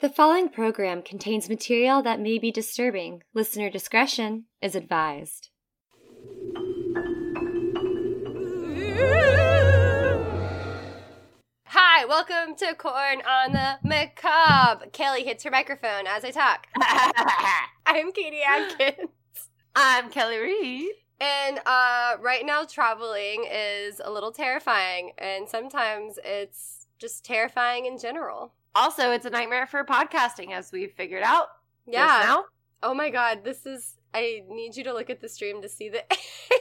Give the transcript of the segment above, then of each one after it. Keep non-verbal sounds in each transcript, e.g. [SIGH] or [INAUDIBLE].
The following program contains material that may be disturbing. Listener discretion is advised. Hi, welcome to Corn on the Macabre. Kelly hits her microphone as I talk. [LAUGHS] I'm Katie Atkins. I'm Kelly Reed. And uh, right now, traveling is a little terrifying, and sometimes it's just terrifying in general. Also, it's a nightmare for podcasting, as we've figured out. Yeah. Oh my god, this is. I need you to look at the stream to see the [LAUGHS]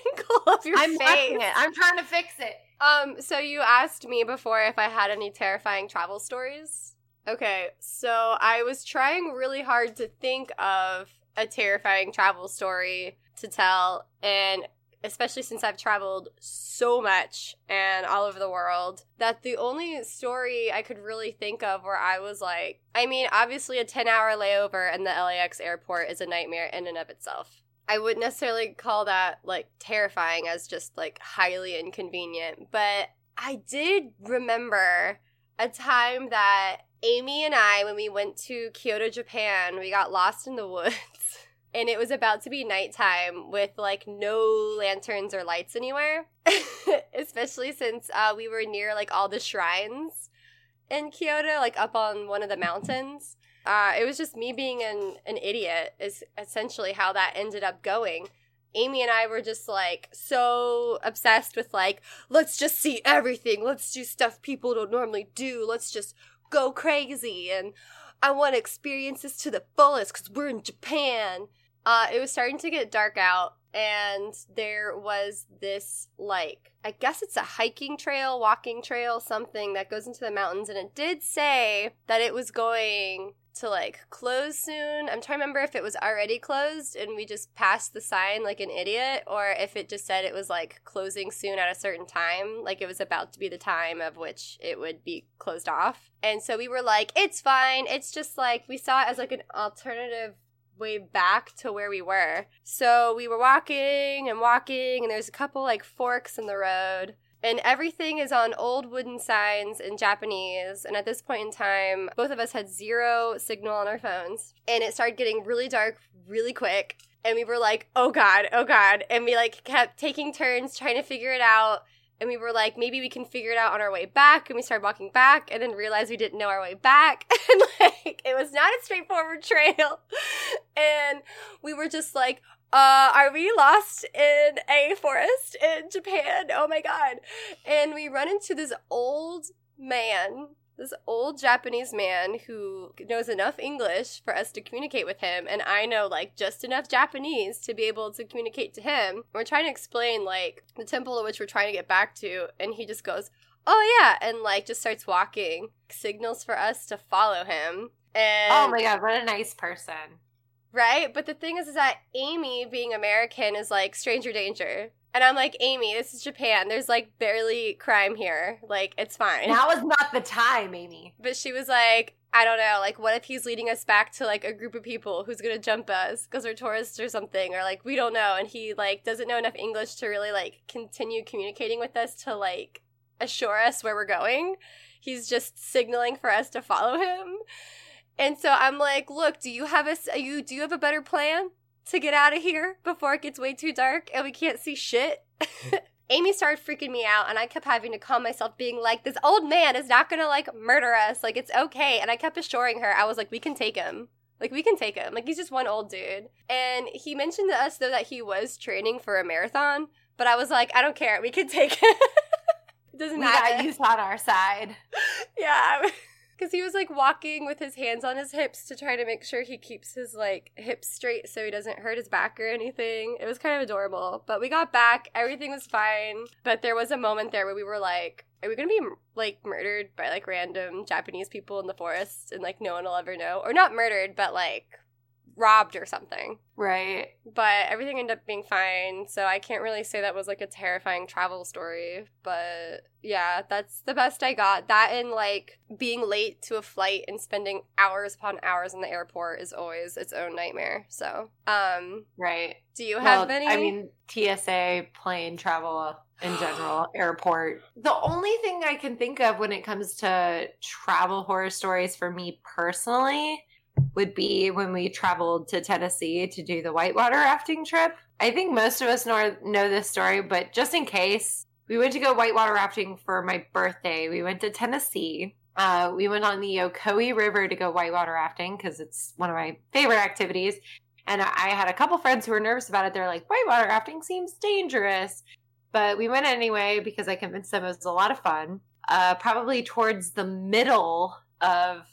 angle of your I'm face. watching it. I'm trying to fix it. Um, so you asked me before if I had any terrifying travel stories. Okay, so I was trying really hard to think of a terrifying travel story to tell, and especially since I've traveled so much and all over the world, that the only story I could really think of where I was like, I mean, obviously a 10 hour layover in the LAX airport is a nightmare in and of itself. I wouldn't necessarily call that like terrifying as just like highly inconvenient, but I did remember a time that Amy and I, when we went to Kyoto, Japan, we got lost in the woods. [LAUGHS] And it was about to be nighttime with like no lanterns or lights anywhere, [LAUGHS] especially since uh, we were near like all the shrines in Kyoto, like up on one of the mountains. Uh, it was just me being an, an idiot, is essentially how that ended up going. Amy and I were just like so obsessed with like, let's just see everything. Let's do stuff people don't normally do. Let's just go crazy. And I want to experience this to the fullest because we're in Japan. Uh, it was starting to get dark out, and there was this like I guess it's a hiking trail, walking trail, something that goes into the mountains, and it did say that it was going to like close soon. I'm trying to remember if it was already closed and we just passed the sign like an idiot, or if it just said it was like closing soon at a certain time, like it was about to be the time of which it would be closed off. And so we were like, it's fine. It's just like we saw it as like an alternative way back to where we were. So we were walking and walking, and there's a couple like forks in the road. And everything is on old wooden signs in Japanese. And at this point in time, both of us had zero signal on our phones. And it started getting really dark really quick. And we were like, oh God, oh God. And we like kept taking turns trying to figure it out. And we were like, maybe we can figure it out on our way back. And we started walking back and then realized we didn't know our way back. [LAUGHS] and like, it was not a straightforward trail. [LAUGHS] And we were just like, uh, are we lost in a forest in Japan? Oh my god. And we run into this old man, this old Japanese man who knows enough English for us to communicate with him, and I know like just enough Japanese to be able to communicate to him. We're trying to explain like the temple of which we're trying to get back to, and he just goes, Oh yeah, and like just starts walking, signals for us to follow him. And Oh my god, what a nice person. Right? But the thing is, is that Amy, being American, is like stranger danger. And I'm like, Amy, this is Japan. There's like barely crime here. Like, it's fine. Now is not the time, Amy. but she was like, I don't know. Like, what if he's leading us back to like a group of people who's gonna jump us because we're tourists or something? Or like, we don't know. And he like doesn't know enough English to really like continue communicating with us to like assure us where we're going. He's just signaling for us to follow him. And so I'm like, look, do you have a you do you have a better plan to get out of here before it gets way too dark and we can't see shit? [LAUGHS] Amy started freaking me out and I kept having to calm myself being like this old man is not to like murder us. Like it's okay. And I kept assuring her I was like we can take him. Like we can take him. Like he's just one old dude. And he mentioned to us though that he was training for a marathon, but I was like I don't care. We can take him. [LAUGHS] it doesn't We matter. got youth on our side. [LAUGHS] Yeah. Because he was like walking with his hands on his hips to try to make sure he keeps his like hips straight so he doesn't hurt his back or anything. It was kind of adorable. But we got back, everything was fine. But there was a moment there where we were like, are we gonna be like murdered by like random Japanese people in the forest and like no one will ever know? Or not murdered, but like robbed or something Right. but everything ended up being fine so i can't really say that was like a terrifying travel story but yeah that's the best i got that and like being late to a flight and spending hours upon hours in the airport is always its own nightmare so um Right. do you have well, any I mean, TSA plane travel in [GASPS] general, airport. The only thing I can think of when it comes to travel horror stories for me personally would be when we traveled to Tennessee to do the whitewater rafting trip. I think most of us know, know this story, but just in case, we went to go whitewater rafting for my birthday. We went to Tennessee. Uh, we went on the Ocoee River to go whitewater rafting because it's one of my favorite activities. And I had a couple friends who were nervous about it. They're like, whitewater rafting seems dangerous. But we went anyway because I convinced them it was a lot of fun. Uh, probably towards the middle of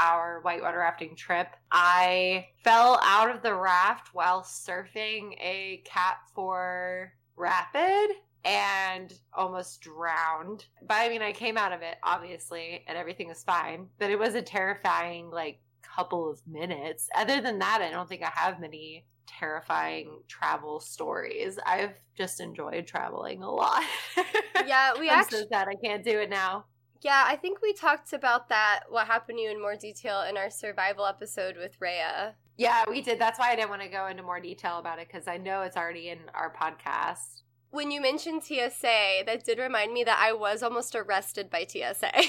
our whitewater rafting trip, I fell out of the raft while surfing a Cat 4 rapid and almost drowned. But I mean, I came out of it, obviously, and everything was fine. But it was a terrifying, like, couple of minutes. Other than that, I don't think I have many terrifying travel stories. I've just enjoyed traveling a lot. [LAUGHS] Yeah, we I'm actually so sad I can't do it now. Yeah, I think we talked about that what happened to you in more detail in our survival episode with Rhea. Yeah, we did. That's why I didn't want to go into more detail about it because I know it's already in our podcast. When you mentioned TSA, that did remind me that I was almost arrested by TSA. [LAUGHS]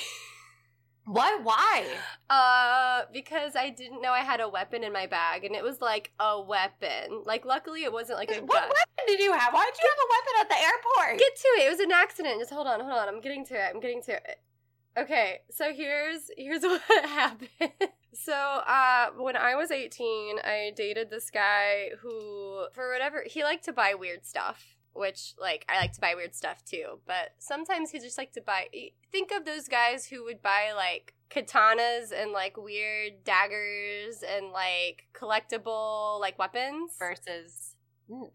What? Why? uh, because I didn't know I had a weapon in my bag, and it was like a weapon. Like, luckily, it wasn't like a What gun. weapon did you have? Why did you have a weapon at the airport? Get to it. It was an accident. Just hold on, hold on. I'm getting to it. I'm getting to it. Okay, so here's here's [LAUGHS] what happened. So, uh, when I was 18, I dated this guy who, for whatever, he liked to buy weird stuff. Which, like, I like to buy weird stuff too. But sometimes he just like to buy. Think of those guys who would buy, like, katanas and, like, weird daggers and, like, collectible, like, weapons. versus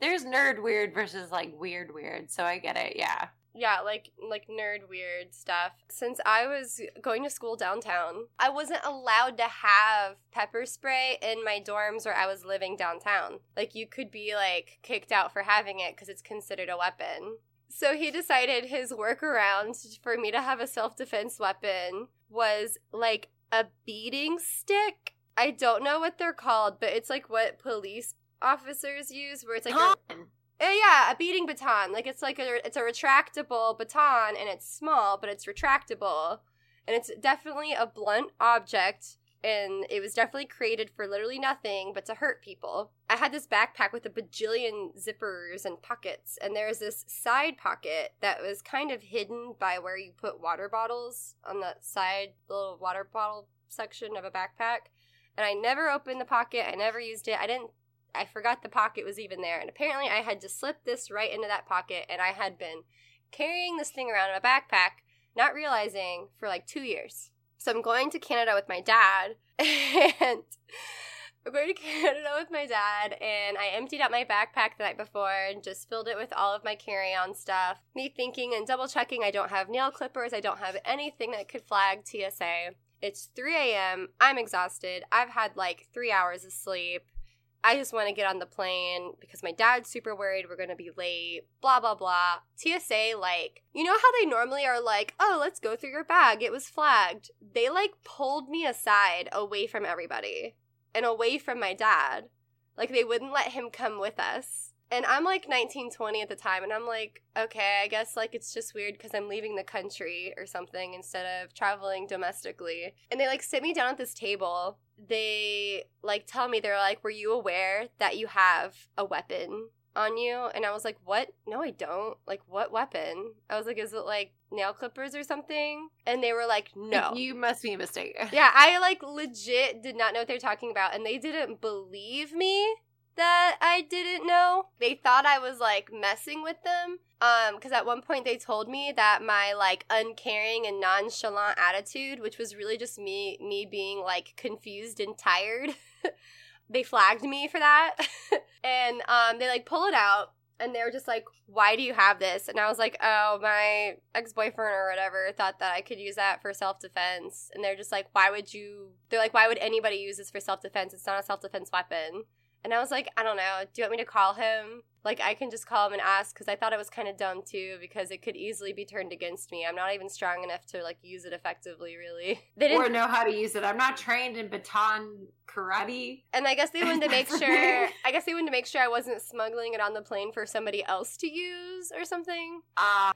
there's nerd weird versus like weird weird. So I get it. Yeah. Yeah, like like nerd weird stuff. Since I was going to school downtown, I wasn't allowed to have pepper spray in my dorms where I was living downtown. Like you could be like kicked out for having it cuz it's considered a weapon. So he decided his workaround for me to have a self-defense weapon was like a beating stick. I don't know what they're called, but it's like what police officers use where it's like a-. [GASPS] uh, yeah, a beating baton. Like it's like a it's a retractable baton and it's small, but it's retractable. And it's definitely a blunt object and it was definitely created for literally nothing but to hurt people. I had this backpack with a bajillion zippers and pockets, and there's this side pocket that was kind of hidden by where you put water bottles on the side little water bottle section of a backpack. And I never opened the pocket, I never used it. I didn't I forgot the pocket was even there. And apparently I had to slip this right into that pocket and I had been carrying this thing around in a backpack, not realizing for like two years. So I'm going to Canada with my dad [LAUGHS] and I'm going to Canada with my dad and I emptied out my backpack the night before and just filled it with all of my carry-on stuff. Me thinking and double checking I don't have nail clippers, I don't have anything that could flag TSA. It's 3 a.m. I'm exhausted. I've had like three hours of sleep. I just want to get on the plane because my dad's super worried we're going to be late, blah, blah, blah. TSA, like, you know how they normally are like, oh, let's go through your bag. It was flagged. They, like, pulled me aside away from everybody and away from my dad. Like, they wouldn't let him come with us. And I'm like 19, 20 at the time, and I'm like, okay, I guess like it's just weird because I'm leaving the country or something instead of traveling domestically. And they like sit me down at this table. They like tell me, they're like, were you aware that you have a weapon on you? And I was like, what? No, I don't. Like, what weapon? I was like, is it like nail clippers or something? And they were like, no. [LAUGHS] You must be mistaken. Yeah, I like legit did not know what they're talking about, and they didn't believe me that I didn't know. They thought I was like messing with them. Um, because at one point they told me that my like uncaring and nonchalant attitude, which was really just me me being like confused and tired, [LAUGHS] they flagged me for that. [LAUGHS] and um they like pull it out and they were just like, "Why do you have this?" And I was like, "Oh, my ex-boyfriend or whatever thought that I could use that for self-defense." And they're just like, "Why would you?" They're like, "Why would anybody use this for self-defense? It's not a self-defense weapon." And I was like, I don't know. Do you want me to call him? Like, I can just call him and ask because I thought it was kind of dumb too because it could easily be turned against me. I'm not even strong enough to like use it effectively, really. [LAUGHS] They didn't or know how to use it. I'm not trained in baton karate. And I guess they wanted to [LAUGHS] make sure. I guess they wanted to make sure I wasn't smuggling it on the plane for somebody else to use or something. Ah. Uh,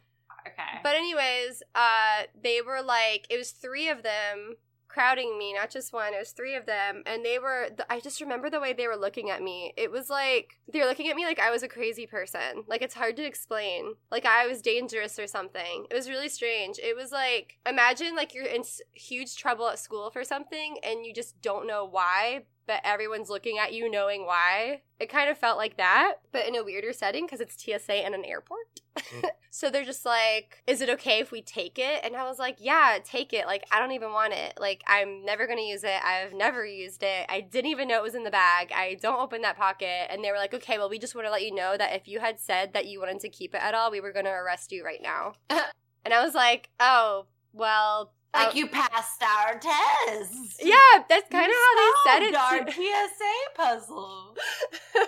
okay. But anyways, uh, they were like, it was three of them crowding me, not just one, it was three of them. And they were, I just remember the way they were looking at me. It was like, they were looking at me like I was a crazy person. Like, it's hard to explain. Like, I was dangerous or something. It was really strange. It was like, imagine like you're in huge trouble at school for something and you just don't know why, but everyone's looking at you knowing why. It kind of felt like that, but in a weirder setting because it's TSA and an airport. Mm. [LAUGHS] so they're just like, is it okay if we take it? And I was like, yeah, take it. Like, I don't even want it. Like, I'm never going to use it. I've never used it. I didn't even know it was in the bag. I don't open that pocket. And they were like, okay, well, we just want to let you know that if you had said that you wanted to keep it at all, we were going to arrest you right now. [LAUGHS] and I was like, oh, well, like you passed our test. Yeah, that's kind of how they said it. Our PSA puzzle. [LAUGHS]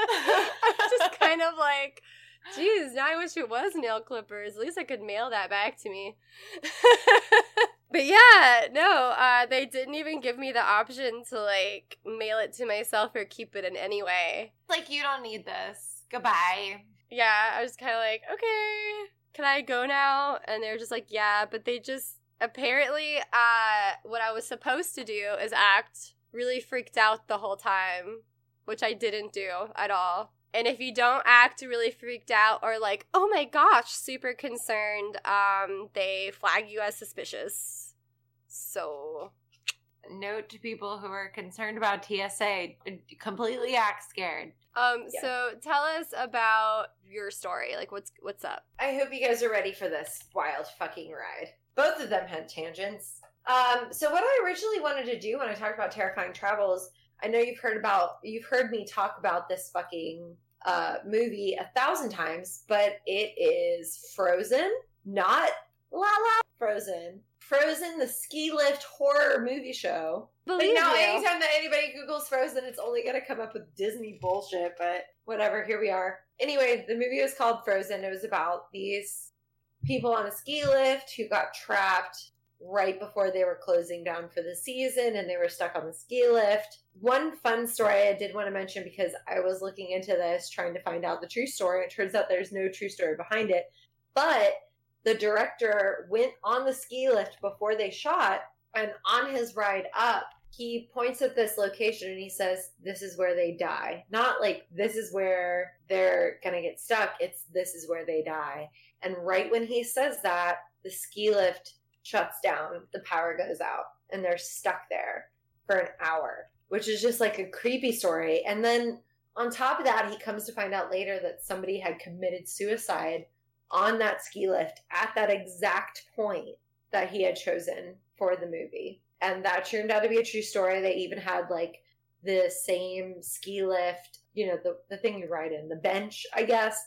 I'm just kind of [LAUGHS] like, geez, now I wish it was nail clippers. At least I could mail that back to me. [LAUGHS] but yeah, no, uh, they didn't even give me the option to like mail it to myself or keep it in any way. Like you don't need this. Goodbye. Yeah, I was kind of like, okay, can I go now? And they were just like, yeah, but they just apparently uh what I was supposed to do is act really freaked out the whole time, which I didn't do at all. And if you don't act really freaked out or like, "Oh my gosh, super concerned," um they flag you as suspicious. So, note to people who are concerned about TSA, completely act scared. Um, yeah. so tell us about your story. Like what's what's up? I hope you guys are ready for this wild fucking ride. Both of them had tangents. Um, so what I originally wanted to do when I talked about terrifying travels, I know you've heard about you've heard me talk about this fucking uh, movie a thousand times, but it is Frozen, not La La Frozen. Frozen, the ski lift horror movie show. Believe now, you. anytime that anybody Googles Frozen, it's only going to come up with Disney bullshit, but whatever, here we are. Anyway, the movie was called Frozen. It was about these people on a ski lift who got trapped right before they were closing down for the season and they were stuck on the ski lift. One fun story I did want to mention because I was looking into this trying to find out the true story. It turns out there's no true story behind it. But the director went on the ski lift before they shot and on his ride up he points at this location and he says this is where they die. Not like this is where they're gonna get stuck. It's this is where they die. And right when he says that the ski lift shuts down the power goes out and they're stuck there for an hour which is just like a creepy story. And then on top of that he comes to find out later that somebody had committed suicide on that ski lift at that exact point that he had chosen for the movie. And that turned out to be a true story. They even had like the same ski lift, you know, the, the thing you ride in, the bench, I guess,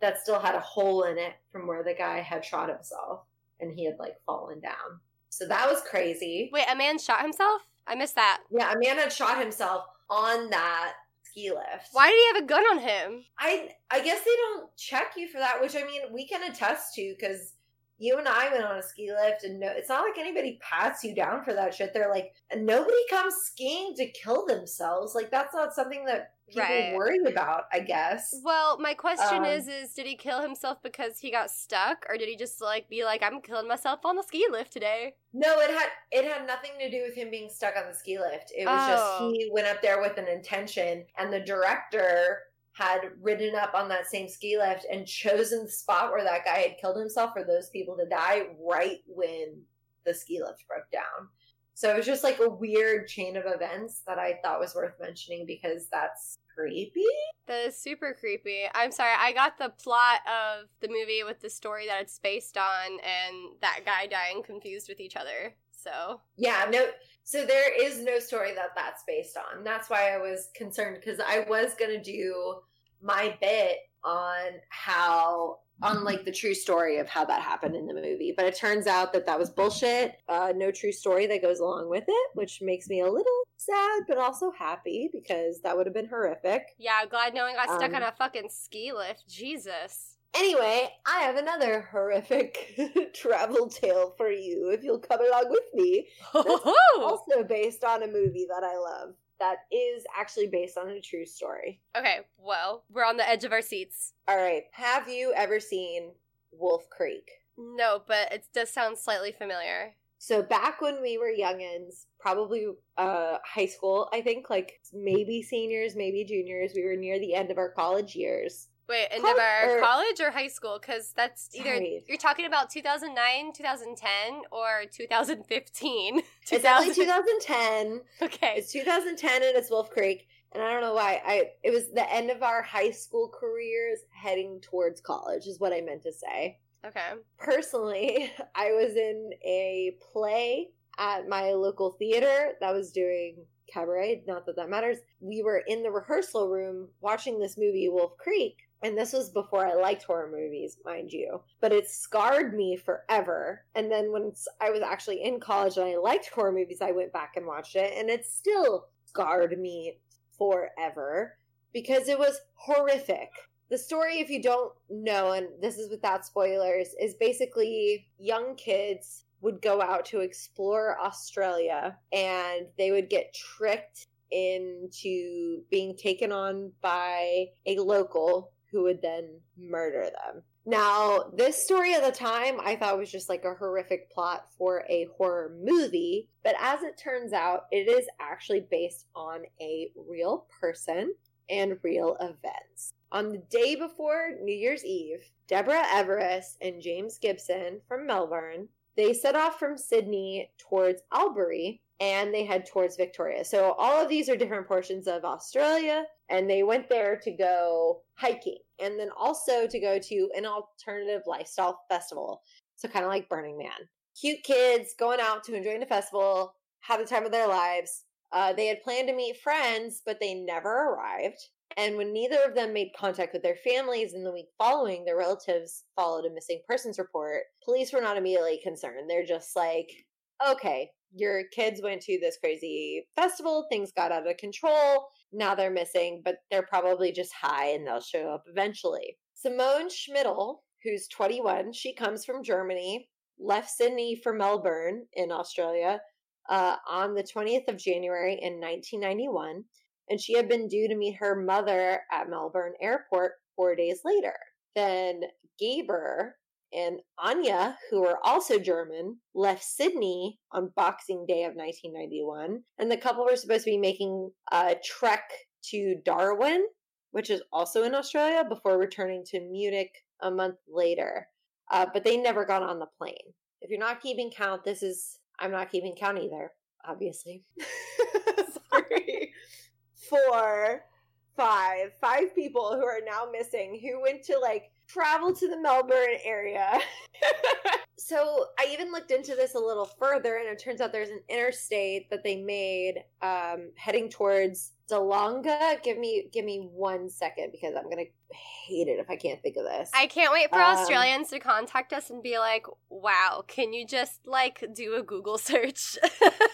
that still had a hole in it from where the guy had shot himself and he had like fallen down. So that was crazy. Wait, a man shot himself? I missed that. Yeah, a man had shot himself on that ski lift. Why did he have a gun on him? I I guess they don't check you for that, which I mean we can attest to because you and I went on a ski lift, and no, it's not like anybody pats you down for that shit. They're like, nobody comes skiing to kill themselves. Like that's not something that people right. worry about. I guess. Well, my question um, is: is did he kill himself because he got stuck, or did he just like be like, I'm killing myself on the ski lift today? No, it had it had nothing to do with him being stuck on the ski lift. It was oh. just he went up there with an intention, and the director had ridden up on that same ski lift and chosen the spot where that guy had killed himself for those people to die right when the ski lift broke down. So it was just like a weird chain of events that I thought was worth mentioning because that's creepy. That is super creepy. I'm sorry, I got the plot of the movie with the story that it's based on and that guy dying confused with each other. So yeah, no. So there is no story that that's based on. That's why I was concerned because I was gonna do my bit on how on like the true story of how that happened in the movie. But it turns out that that was bullshit. Uh, no true story that goes along with it, which makes me a little sad, but also happy because that would have been horrific. Yeah, glad no one got stuck Um, on a fucking ski lift. Jesus. Anyway, I have another horrific [LAUGHS] travel tale for you if you'll come along with me. [LAUGHS] Also based on a movie that I love that is actually based on a true story. okay, well, we're on the edge of our seats. All right. Have you ever seen Wolf Creek? No, but it does sound slightly familiar. So back when we were youngins, probably uh high school, I think like maybe seniors, maybe juniors, we were near the end of our college years. Wait, end of our or- college or high school? Because that's either Sorry. you're talking about 2009, 2010, or 2015. [LAUGHS] It's only 2010. Okay. It's 2010 and it's Wolf Creek. And I don't know why. I it was the end of our high school careers heading towards college is what I meant to say. Okay. personally, [LAUGHS] I was in a play at my local theater that was doing cabaret. Not that that matters. We were in the rehearsal room watching this movie, Wolf Creek. And this was before I liked horror movies, mind you. But it scarred me forever. And then once I was actually in college and I liked horror movies, I went back and watched it. And it still scarred me forever because it was horrific. The story, if you don't know, and this is without spoilers, is basically young kids would go out to explore Australia and they would get tricked into being taken on by a local who would then murder them. Now, this story at the time I thought was just like a horrific plot for a horror movie, but as it turns out, it is actually based on a real person and real events. On the day before New Year's Eve, Deborah Everist and James Gibson from Melbourne, they set off from Sydney towards Albury and they head towards Victoria. So all of these are different portions of Australia and they went there to go hiking and then also to go to an alternative lifestyle festival. So kind of like Burning Man. Cute kids going out to enjoy the festival, have the time of their lives. Uh, they had planned to meet friends, but they never arrived. And when neither of them made contact with their families in the week following, their relatives followed a missing persons report. Police were not immediately concerned. They're just like, okay, your kids went to this crazy festival, things got out of control. Now they're missing, but they're probably just high and they'll show up eventually. Simone Schmidl, who's 21, she comes from Germany, left Sydney for Melbourne in Australia uh, on the 20th of January in 1991 and she had been due to meet her mother at Melbourne Airport four days later. Then Gabor and Anja, who are also German, left Sydney on Boxing Day of 1991, and the couple were supposed to be making a trek to Darwin, which is also in Australia, before returning to Munich a month later. Uh, but they never got on the plane. If you're not keeping count, this is I'm not keeping count either, obviously. [LAUGHS] Sorry four, five, five people who are now missing who went to like travel to the Melbourne area. [LAUGHS] so I even looked into this a little further, and it turns out there's an interstate that they made um, heading towards Dalonga. Give me, give me one second because I'm gonna hate it if I can't think of this. I can't wait for Um, Australians to contact us and be like, wow, can you just like do a Google search?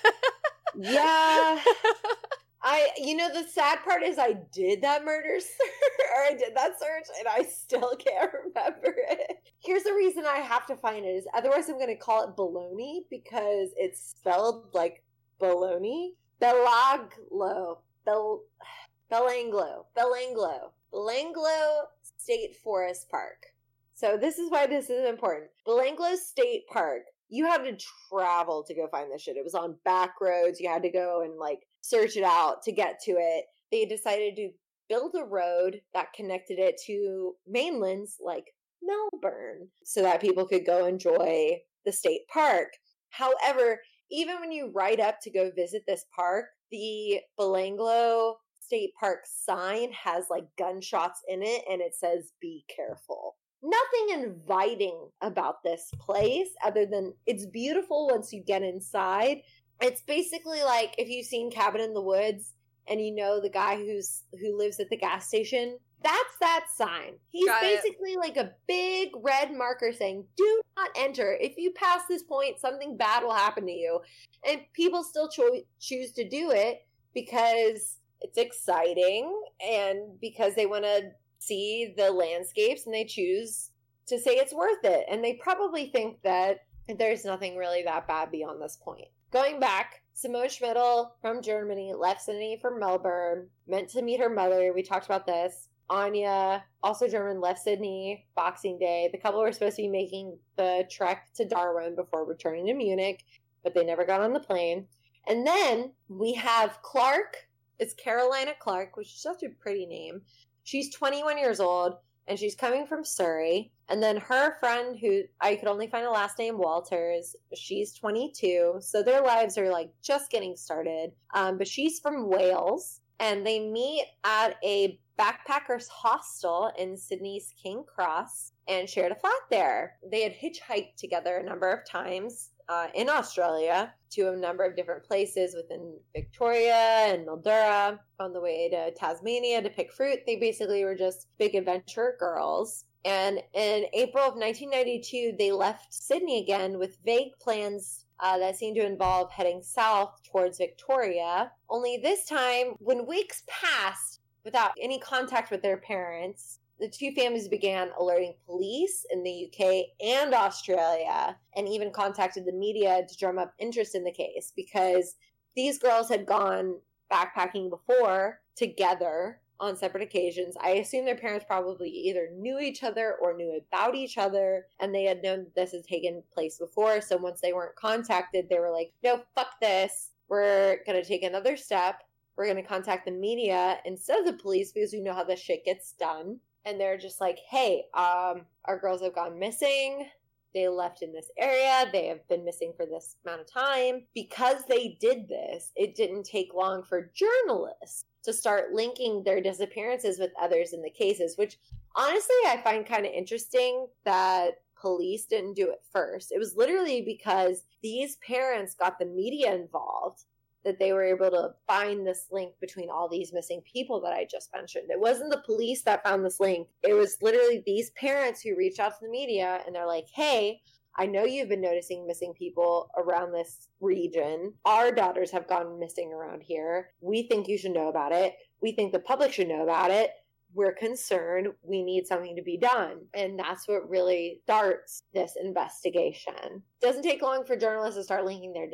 [LAUGHS] yeah. [LAUGHS] I, you know, the sad part is I did that murder [LAUGHS] search, or I did that search, and I still [LAUGHS] can't remember it. Here's the reason I have to find it is otherwise I'm going to call it baloney because it's spelled like baloney. Belaglo, Bel, [SIGHS] Belanglo, Belanglo, Belanglo State Forest Park. So this is why this is important. Belanglo State Park. You had to travel to go find this shit. It was on back roads. You had to go and like search it out to get to it. They decided to build a road that connected it to mainlands like Melbourne so that people could go enjoy the state park. However, even when you ride up to go visit this park, the Belanglo State Park sign has like gunshots in it and it says, be careful. Nothing inviting about this place other than it's beautiful once you get inside. It's basically like if you've seen Cabin in the Woods and you know the guy who's who lives at the gas station That's that sign. He's Got it. basically like a big red marker saying, do not enter. If you pass this point, something bad will happen to you. And people still cho- choose to do it because it's exciting and because they want to see the landscapes and they choose to say it's worth it. And they probably think that there's nothing really that bad beyond this point. Going back, Simone Schmidl from Germany left Sydney for Melbourne, meant to meet her mother. We talked about this. Anja, also German, left Sydney Boxing Day. The couple were supposed to be making the trek to Darwin before returning to Munich, but they never got on the plane. And then we have Clarke. It's Carolina Clarke, which is such a pretty name. She's 21 years old and she's coming from Surrey. And then her friend, who I could only find a last name Walters, she's 22. So their lives are like just getting started. Um, but she's from Wales and they meet at a backpackers hostel in Sydney's King Cross and shared a flat there. They had hitchhiked together a number of times uh, in Australia to a number of different places within Victoria and Mildura on the way to Tasmania to pick fruit. They basically were just big adventure girls. And in April of 1992, they left Sydney again with vague plans uh, that seemed to involve heading south towards Victoria. Only this time, when weeks passed without any contact with their parents, the two families began alerting police in the UK and Australia and even contacted the media to drum up interest in the case because these girls had gone backpacking before together on separate occasions. I assume their parents probably either knew each other or knew about each other and they had known this had taken place before. So once they weren't contacted, they were like, no, fuck this. We're going to take another step. We're going to contact the media instead of the police because we know how this shit gets done and they're just like, "Hey, um, our girls have gone missing. They left in this area. They have been missing for this amount of time." Because they did this, it didn't take long for journalists to start linking their disappearances with others in the cases, which honestly I find kind of interesting that police didn't do it first. It was literally because these parents got the media involved that they were able to find this link between all these missing people that I just mentioned. It wasn't the police that found this link. It was literally these parents who reached out to the media and they're like, hey, I know you've been noticing missing people around this region. Our daughters have gone missing around here. We think you should know about it. We think the public should know about it we're concerned we need something to be done and that's what really starts this investigation doesn't take long for journalists to start linking their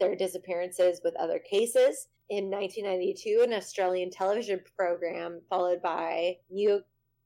their disappearances with other cases in 1992 an australian television program followed by new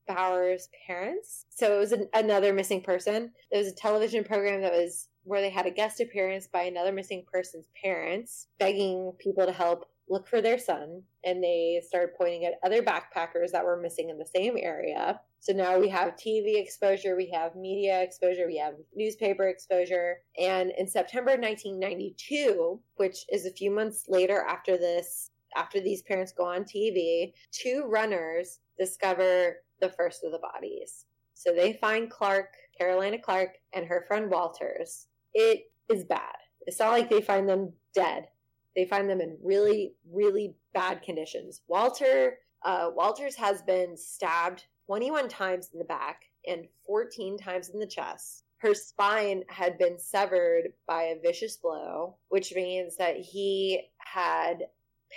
Bauer's parents. So it was an, another missing person. There was a television program that was where they had a guest appearance by another missing person's parents, begging people to help look for their son and they started pointing at other backpackers that were missing in the same area. So now we have TV exposure, we have media exposure, we have newspaper exposure. And in September 1992, which is a few months later after this, after these parents go on TV, two runners discover the first of the bodies. So they find Clarke, Carolina Clarke, and her friend Walters. It is bad. It's not like they find them dead they find them in really, really bad conditions. Walter uh, Walters has been stabbed 21 times in the back and 14 times in the chest. Her spine had been severed by a vicious blow, which means that he had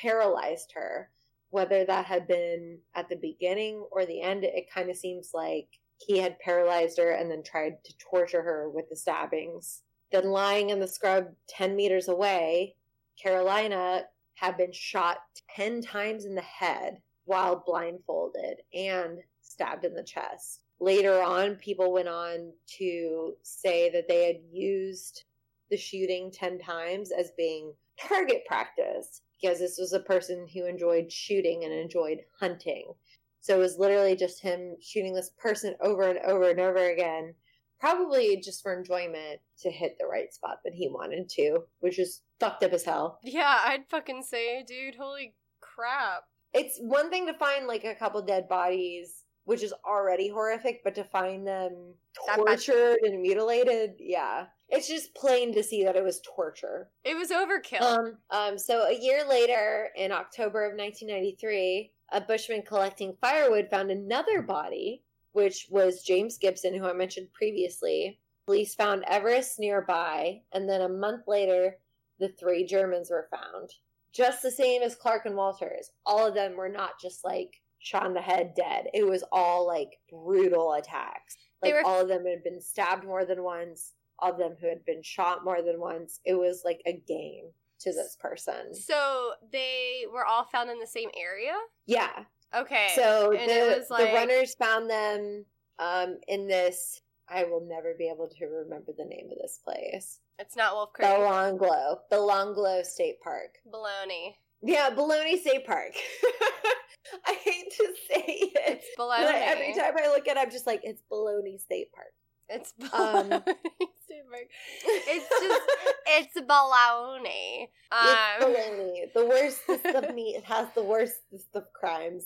paralyzed her. Whether that had been at the beginning or the end, it kind of seems like he had paralyzed her and then tried to torture her with the stabbings. Then lying in the scrub 10 meters away, Carolina had been shot 10 times in the head while blindfolded and stabbed in the chest. Later on, people went on to say that they had used the shooting 10 times as being target practice because this was a person who enjoyed shooting and enjoyed hunting. So it was literally just him shooting this person over and over and over again probably just for enjoyment to hit the right spot that he wanted to, which is fucked up as hell. Yeah, I'd fucking say, dude, holy crap. It's one thing to find like a couple dead bodies, which is already horrific, but to find them tortured and mutilated, yeah. It's just plain to see that it was torture. It was overkill. Um, um, so a year later, in October of 1993, a bushman collecting firewood found another body, which was James Gibson, who I mentioned previously. Police found Everist nearby, and then a month later, the three Germans were found. Just the same as Clarke and Walters. All of them were not just like shot in the head dead. It was all like brutal attacks. Like were- all of them had been stabbed more than once, all of them who had been shot more than once. It was like a game to this person. so they were all found in the same area? Yeah. Okay. So and the, it was like- the runners found them um, in this. I will never be able to remember the name of this place. It's not Wolf Creek. The Long Glow. The Long Glow State Park. Baloney. Yeah, Baloney State Park. [LAUGHS] I hate to say it. It's But baloney. every time I look at it, I'm just like, it's Baloney State Park. It's Baloney Um, baloney. [LAUGHS] it's just it's baloney. [LAUGHS] It's Um, Baloney. The worstest of meat has the worstest of crimes.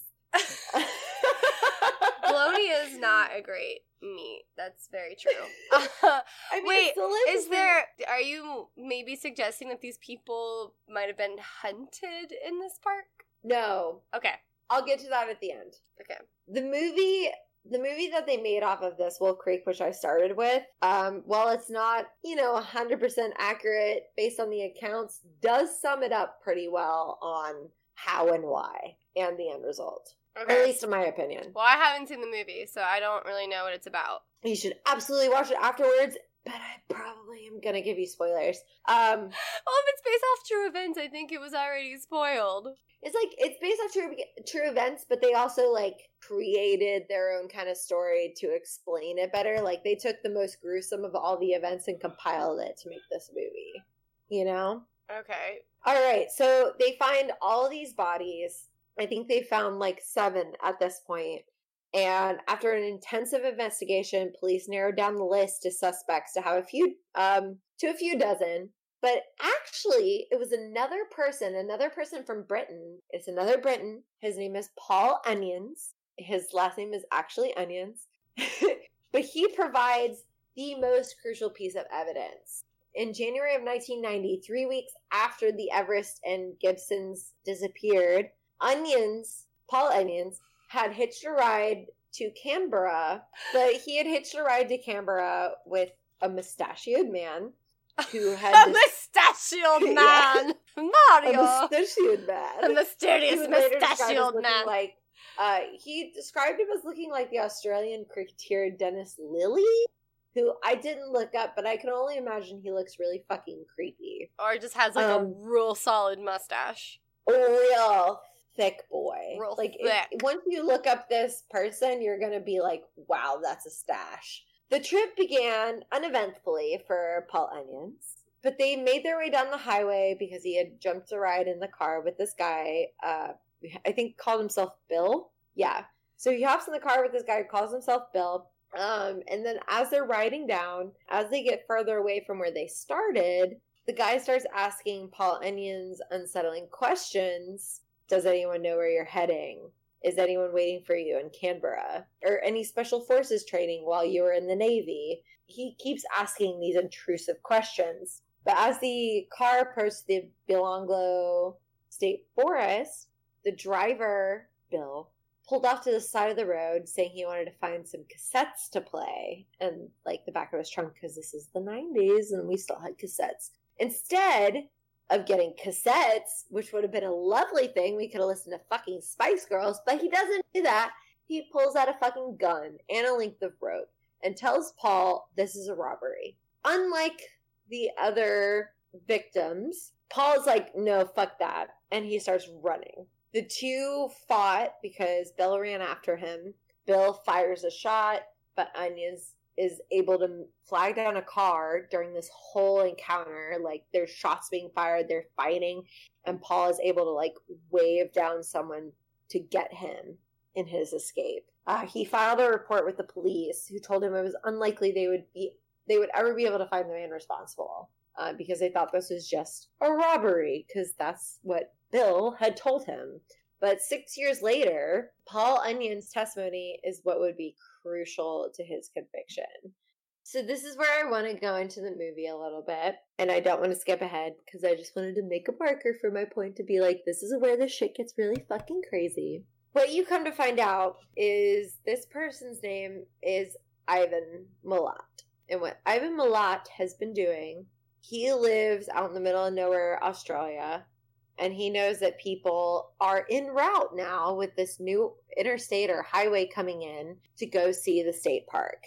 Bologna [LAUGHS] is not a great meat. That's very true. [LAUGHS] I mean, Wait, delicious. Is there? Are you maybe suggesting that these people might have been hunted in this park? No. Okay. I'll get to that at the end. Okay. the movie the movie that they made off of this wolf creek which i started with um while it's not you know 100% accurate based on the accounts does sum it up pretty well on how and why and the end result Okay. at least in my opinion well, I haven't seen the movie, so I don't really know what it's about. you should absolutely watch it afterwards but i probably am gonna give you spoilers um [LAUGHS] Well, if it's based off true events, I think it was already spoiled. it's like it's based off true true events, but they also like created their own kind of story to explain it better. Like they took the most gruesome of all the events and compiled it to make this movie. You know? Okay. All right, so they find all these bodies. I think they found like seven at this point. And after an intensive investigation, police narrowed down the list of suspects to have a few um to a few dozen. But actually, it was another person, another person from Britain. It's another Briton. His name is Paul Onions. His last name is actually Onions. [LAUGHS] but he provides the most crucial piece of evidence. In January of 1990, three weeks after the Everist and Gibsons disappeared, Onions, Paul Onions, had hitched a ride to Canberra, but he had hitched a ride to Canberra with a mustachioed man who [LAUGHS] had A this- mustachioed [LAUGHS] Yeah. man, a Mario. mustachioed man. A mysterious He was later described as mustachioed man. Like uh, he described him as looking like the Australian cricketer Dennis Lillee, who I didn't look up, but I can only imagine he looks really fucking creepy. or just has like a Um, real solid mustache. A real thick boy. Real like if- thick. once you look up this person, you're gonna be like, "Wow, that's a stash." The trip began uneventfully for Paul Onions, but they made their way down the highway because he had jumped a ride in the car with this guy. Uh, I think called himself Bill. Yeah. So he hops in the car with this guy who calls himself Bill. Um, and then as they're riding down, as they get further away from where they started, the guy starts asking Paul Onions unsettling questions. Does anyone know where you're heading? Is anyone waiting for you in Canberra? Or any special forces training while you were in the Navy? He keeps asking these intrusive questions. But as the car approached the Belanglo State Forest, the driver, Bill, pulled off to the side of the road saying he wanted to find some cassettes to play and like the back of his trunk because this is the 90s and we still had cassettes. Instead of getting cassettes, which would have been a lovely thing, we could have listened to fucking Spice Girls, but he doesn't do that. He pulls out a fucking gun and a length of rope and tells Paul this is a robbery. Unlike the other victims, Paul's like, no, fuck that. And he starts running. The two fought because Bill ran after him. Bill fires a shot, but Onions is able to flag down a car during this whole encounter. Like there's shots being fired, they're fighting, and Paul is able to like wave down someone to get him in his escape. Uh, he filed a report with the police, who told him it was unlikely they would be they would ever be able to find the man responsible uh, because they thought this was just a robbery because that's what Bill had told him. But six years later, Paul Onion's testimony is what would be crucial to his conviction. So this is where I want to go into the movie a little bit, and I don't want to skip ahead because I just wanted to make a marker for my point to be like, this is where the shit gets really fucking crazy. What you come to find out is this person's name is Ivan Milat. And what Ivan Milat has been doing, he lives out in the middle of nowhere, Australia, and he knows that people are en route now with this new interstate or highway coming in to go see the state park.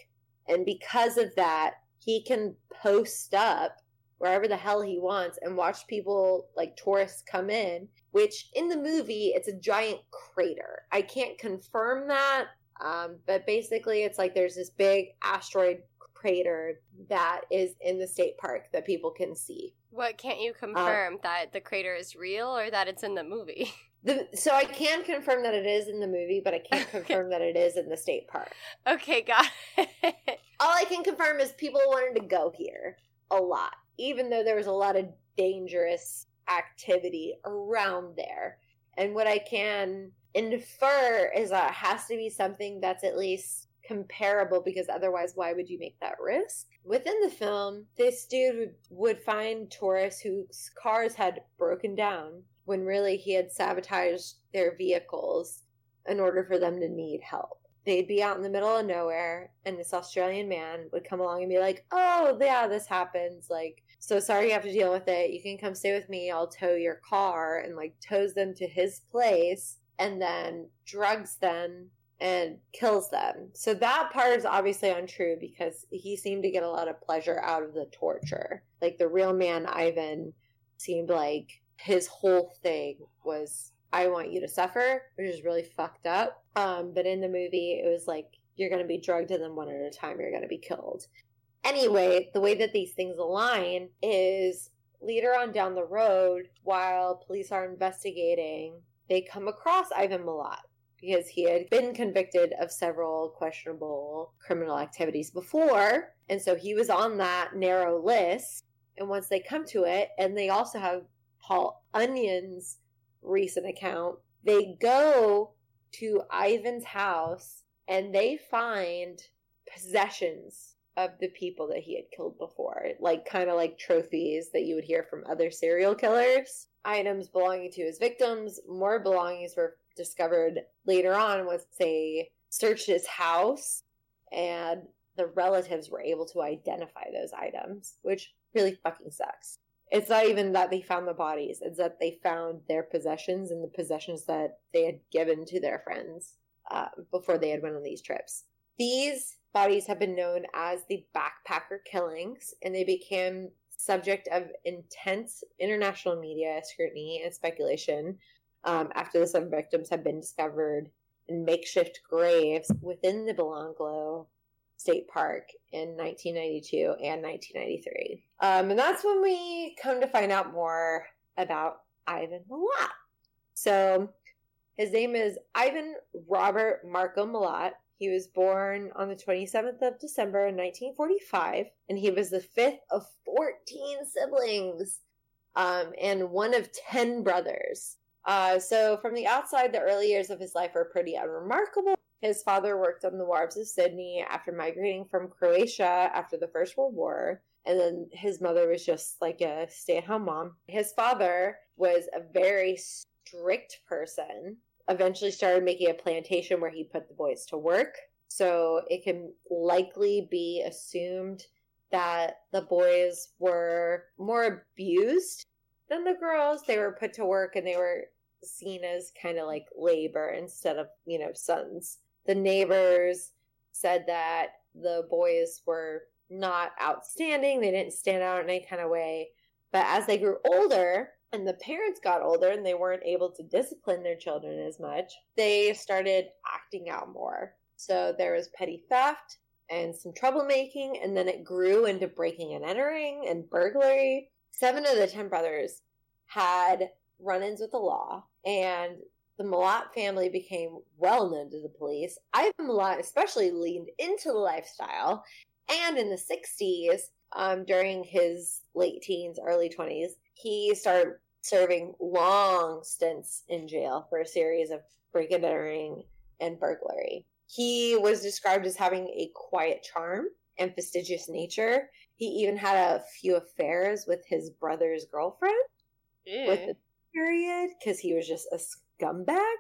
And because of that, he can post up wherever the hell he wants and watch people like tourists come in, which in the movie, it's a giant crater. I can't confirm that, um, but basically, it's like there's this big asteroid crater that is in the state park that people can see. What can't you uh, confirm that the crater is real or that it's in the movie? [LAUGHS] The, so I can confirm that it is in the movie, but I can't confirm that it is in the state park. Okay, got it. [LAUGHS] All I can confirm is people wanted to go here a lot, even though there was a lot of dangerous activity around there. And what I can infer is that it has to be something that's at least comparable because otherwise why would you make that risk? Within the film this dude would find tourists whose cars had broken down when really he had sabotaged their vehicles in order for them to need help. They'd be out in the middle of nowhere and this australian man would come along and be like oh yeah this happens like so sorry you have to deal with it. You can come stay with me. I'll tow your car and like tows them to his place and then drugs them and kills them. So that part is obviously untrue because he seemed to get a lot of pleasure out of the torture. Like the real man, Ivan, seemed like his whole thing was, I want you to suffer, which is really fucked up. Um, but in the movie, it was like, you're going to be drugged and then one at a time, you're going to be killed. Anyway, the way that these things align is later on down the road, while police are investigating, they come across Ivan Milat because he had been convicted of several questionable criminal activities before. And so he was on that narrow list. And once they come to it, and they also have Paul Onions' recent account, they go to Ivan's house and they find possessions of the people that he had killed before, like kind of like trophies that you would hear from other serial killers. Items belonging to his victims, more belongings were discovered later on was they searched his house and the relatives were able to identify those items, which really fucking sucks. It's not even that they found the bodies, it's that they found their possessions and the possessions that they had given to their friends uh, before they had went on these trips. These bodies have been known as the backpacker killings, and they became subject of intense international media scrutiny and speculation um, after the seven victims had been discovered in makeshift graves within the Belanglo State Park in 1992 and 1993. Um, and that's when we come to find out more about Ivan Milat. So his name is Ivan Robert Marco Milat. He was born on the 27th of December in 1945, and he was the fifth of 14 siblings um, and one of 10 brothers. Uh, so, from the outside, the early years of his life are pretty unremarkable. His father worked on the wharves of Sydney after migrating from Croatia after the First World War. And then his mother was just like a stay at home mom. His father was a very strict person, eventually started making a plantation where he put the boys to work. So it can likely be assumed that the boys were more abused than the girls. They were put to work and they were seen as kind of like labor instead of, you know, sons. The neighbors said that the boys were not outstanding. They didn't stand out in any kind of way. But as they grew older and the parents got older and they weren't able to discipline their children as much, they started acting out more. So there was petty theft and some troublemaking, and then it grew into breaking and entering and burglary. Seven of the ten brothers had run ins with the law, and the Milat family became well known to the police. Ivan Milat especially leaned into the lifestyle, and in the 60s, um, during his late teens, early 20s, he started serving long stints in jail for a series of break and and burglary. He was described as having a quiet charm and fastidious nature. He even had a few affairs with his brother's girlfriend with period because he was just a scumbag.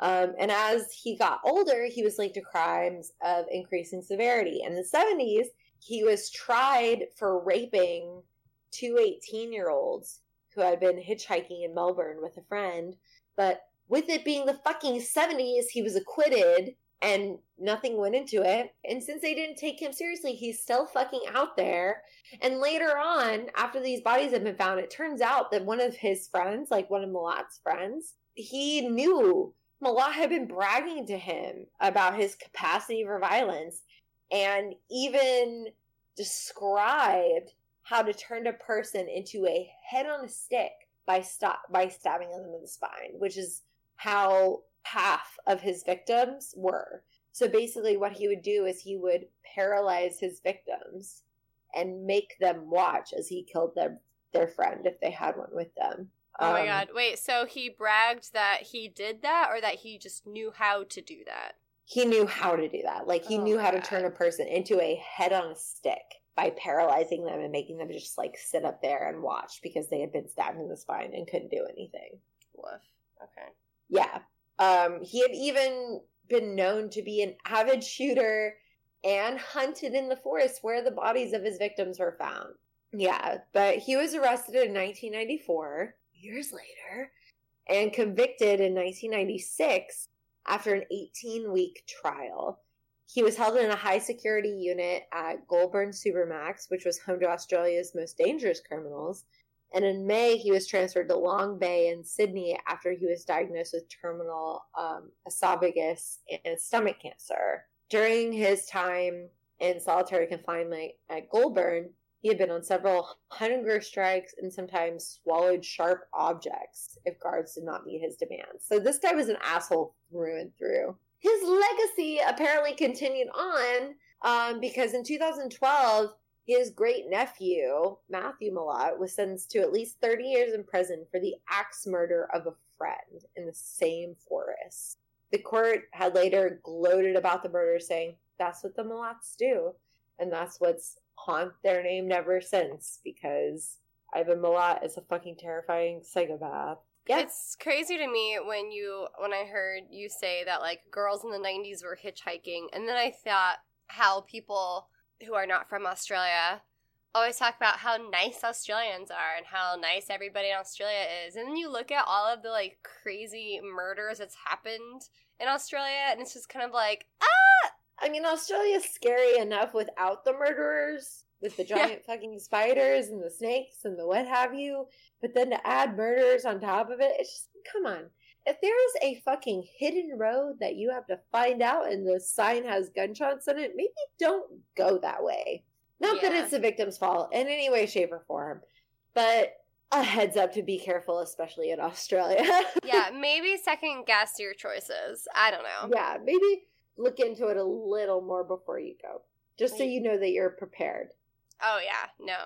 Um, and as he got older, he was linked to crimes of increasing severity. In the 70s, he was tried for raping two 18 year olds who had been hitchhiking in Melbourne with a friend. But with it being the fucking 70s, he was acquitted and nothing went into it. And since they didn't take him seriously, he's still fucking out there. And later on, after these bodies have been found, it turns out that one of his friends, like one of Milat's friends, he knew Milat had been bragging to him about his capacity for violence and even described how to turn a person into a head on a stick by stop by stabbing them in the spine, which is how half of his victims were. So basically what he would do is he would paralyze his victims and make them watch as he killed their their friend if they had one with them. Oh my Um, god. Wait, so he bragged that he did that or that he just knew how to do that? He knew how to do that. Like he Oh knew how to turn a person into a head on a stick by paralyzing them and making them just like sit up there and watch because they had been stabbed in the spine and couldn't do anything. Woof. Okay. Yeah. Um, he had even been known to be an avid shooter and hunted in the forest where the bodies of his victims were found. Yeah, but he was arrested in 1994, years later, and convicted in 1996 after an 18 week trial. He was held in a high security unit at Goulburn Supermax, which was home to Australia's most dangerous criminals. And in May, he was transferred to Long Bay in Sydney after he was diagnosed with terminal um, esophagus and stomach cancer. During his time in solitary confinement at Goulburn, he had been on several hunger strikes and sometimes swallowed sharp objects if guards did not meet his demands. So this guy was an asshole through and through. His legacy apparently continued on um, because in 2012, his great nephew, Matthew Milat, was sentenced to at least 30 years in prison for the axe murder of a friend in the same forest. The court had later gloated about the murder, saying, That's what the Milats do. And that's what's haunt their name ever since because Ivan Milat is a fucking terrifying psychopath. Yeah. It's crazy to me when you when I heard you say that like girls in the 90s were hitchhiking and then I thought how people who are not from Australia always talk about how nice Australians are and how nice everybody in Australia is. And then you look at all of the like crazy murders that's happened in Australia and it's just kind of like, ah, I mean, Australia's scary enough without the murderers, with the [LAUGHS] Yeah. giant fucking spiders and the snakes and the what have you. But then to add murders on top of it, it's just, come on. If there is a fucking hidden road that you have to find out and the sign has gunshots in it, maybe don't go that way. Not that it's the victim's fault in any way, shape, or form, but a heads up to be careful, especially in Australia. [LAUGHS] yeah, maybe second guess your choices. I don't know. yeah, maybe look into it a little more before you go, just so you know that you're prepared. Oh yeah, no,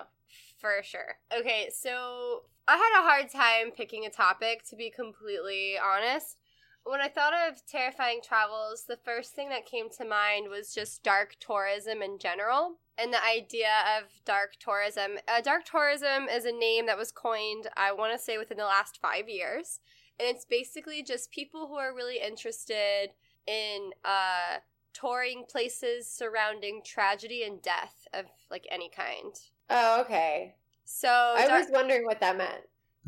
for sure. Okay, so I had a hard time picking a topic to be completely honest. When I thought of terrifying travels, the first thing that came to mind was just dark tourism in general and the idea of dark tourism. Uh, dark tourism is a name that was coined, I want to say, within the last five years. And it's basically just people who are really interested in uh, touring places surrounding tragedy and death of like any kind. Oh, okay. So I was wondering what that meant.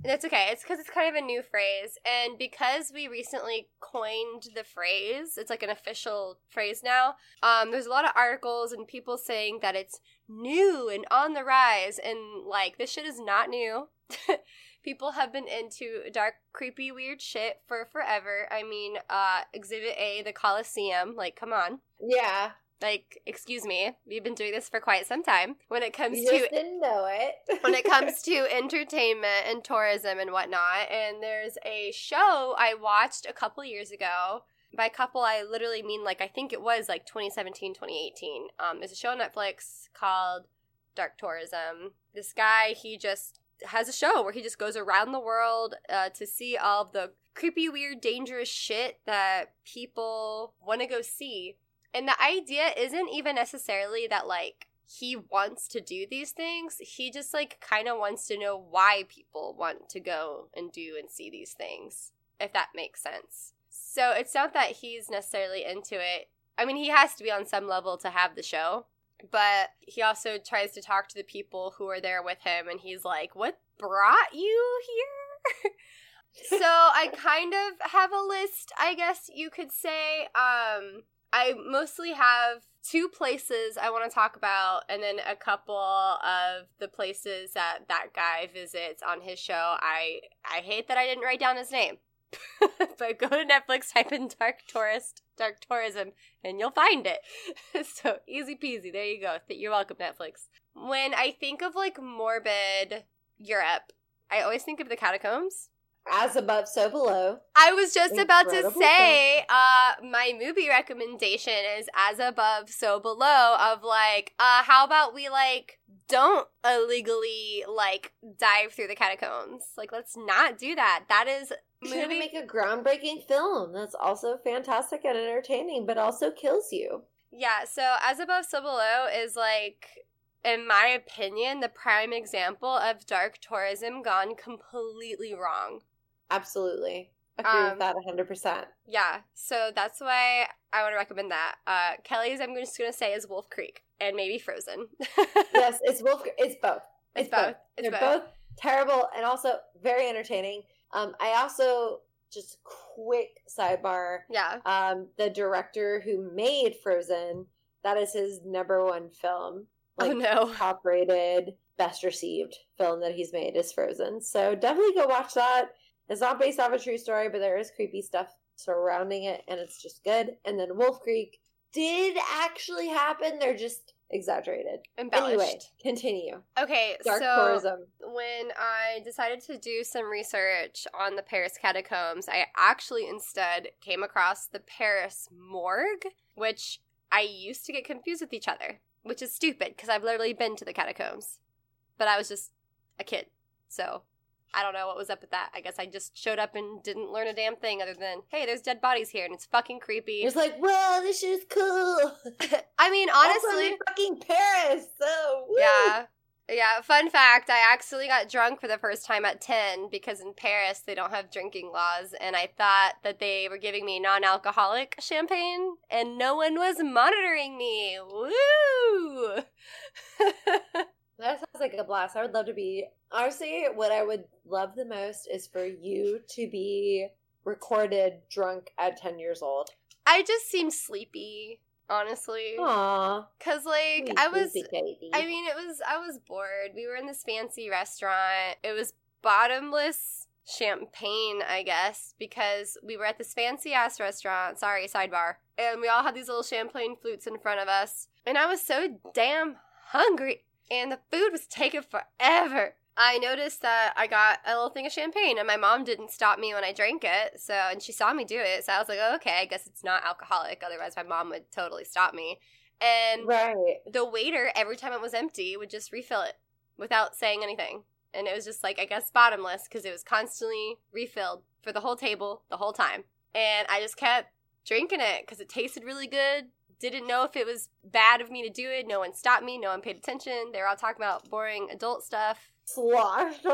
that's okay. It's because it's kind of a new phrase, and because we recently coined the phrase, it's like an official phrase now. Um, there's a lot of articles and people saying that it's new and on the rise, and like this shit is not new. [LAUGHS] people have been into dark, creepy, weird shit for forever. I mean, uh, Exhibit A, the Coliseum. Like, come on. Yeah, Like, excuse me, we've been doing this for quite some time. When it comes you to didn't know it. when it comes [LAUGHS] to entertainment and tourism and whatnot. And there's a show I watched a couple years ago. By couple, I literally mean like I think it was like 2017, 2018. Um, there's a show on Netflix called Dark Tourism. This guy, he just has a show where he just goes around the world uh, to see all the creepy, weird, dangerous shit that people want to go see. And the idea isn't even necessarily that like he wants to do these things. He just like kind of wants to know why people want to go and do and see these things, if that makes sense. So it's not that he's necessarily into it. I mean, he has to be on some level to have the show, but he also tries to talk to the people who are there with him and he's like, "What brought you here?" [LAUGHS] so I kind of have a list, I guess you could say. Um I mostly have two places I want to talk about, and then a couple of the places that that guy visits on his show. I I hate that I didn't write down his name, [LAUGHS] but go to Netflix, type in "dark tourist," "dark tourism," and you'll find it. [LAUGHS] so easy peasy. There you go. You're welcome, Netflix. When I think of like morbid Europe, I always think of the catacombs. As above, so below. I was just about to say, uh, my movie recommendation is as above, so below. Of like, uh, how about we like don't illegally like dive through the catacombs? Like, let's not do that. That is You're gonna make a groundbreaking film that's also fantastic and entertaining, but also kills you. yeah. So as above, so below is like. In my opinion, the prime example of dark tourism gone completely wrong. Absolutely. I agree Um, with that 100%. Yeah, so that's why I want to recommend that. Uh, Kelly's, I'm just gonna say, is Wolf Creek and maybe Frozen. [LAUGHS] yes, it's Wolf. It's both. it's both. It's They're both. both. terrible and also very entertaining. Um, I also just quick sidebar. Yeah. Um, the director who made Frozen, that is his number one film. oh no. [LAUGHS] top rated, best received film that he's made is Frozen. So definitely go watch that. It's not based off a true story, but there is creepy stuff surrounding it, and it's just good. And then Wolf Creek did actually happen. They're just exaggerated. Embellished. Anyway, continue. Okay, Dark so tourism. when I decided to do some research on the Paris catacombs, I actually instead came across the Paris morgue, which I used to get confused with each other, which is stupid because I've literally been to the catacombs. But I was just a kid, so I don't know what was up with that. I guess I just showed up and didn't learn a damn thing other than, hey, there's dead bodies here and it's fucking creepy. It's like, well, this shit is cool. [LAUGHS] I mean, honestly, in fucking Paris. So woo. Yeah. Yeah, fun fact, I actually got drunk for the first time at 10 because in Paris they don't have drinking laws and I thought that they were giving me non-alcoholic champagne and no one was monitoring me. Woo! [LAUGHS] That sounds like a blast. I would love to be. Honestly, what I would love the most is for you to be recorded drunk at 10 years old. I just seem sleepy, honestly. Aww. Cuz like I was baby. I mean, it was I was bored. We were in this fancy restaurant. It was bottomless champagne, I guess, because we were at this fancy ass restaurant. Sorry, sidebar. And we all had these little champagne flutes in front of us. And I was so damn hungry. And the food was taking forever. I noticed that I got a little thing of champagne and my mom didn't stop me when I drank it. So, and she saw me do it. So I was like, oh, okay, I guess it's not alcoholic. Otherwise, my mom would totally stop me. And right. the waiter every time it was empty would just refill it without saying anything and it was just like i guess bottomless because it was constantly refilled for the whole table the whole time and i just kept drinking it because it tasted really good didn't know if it was bad of me to do it no one stopped me no one paid attention they were all talking about boring adult stuff Slosh. [LAUGHS] [LAUGHS]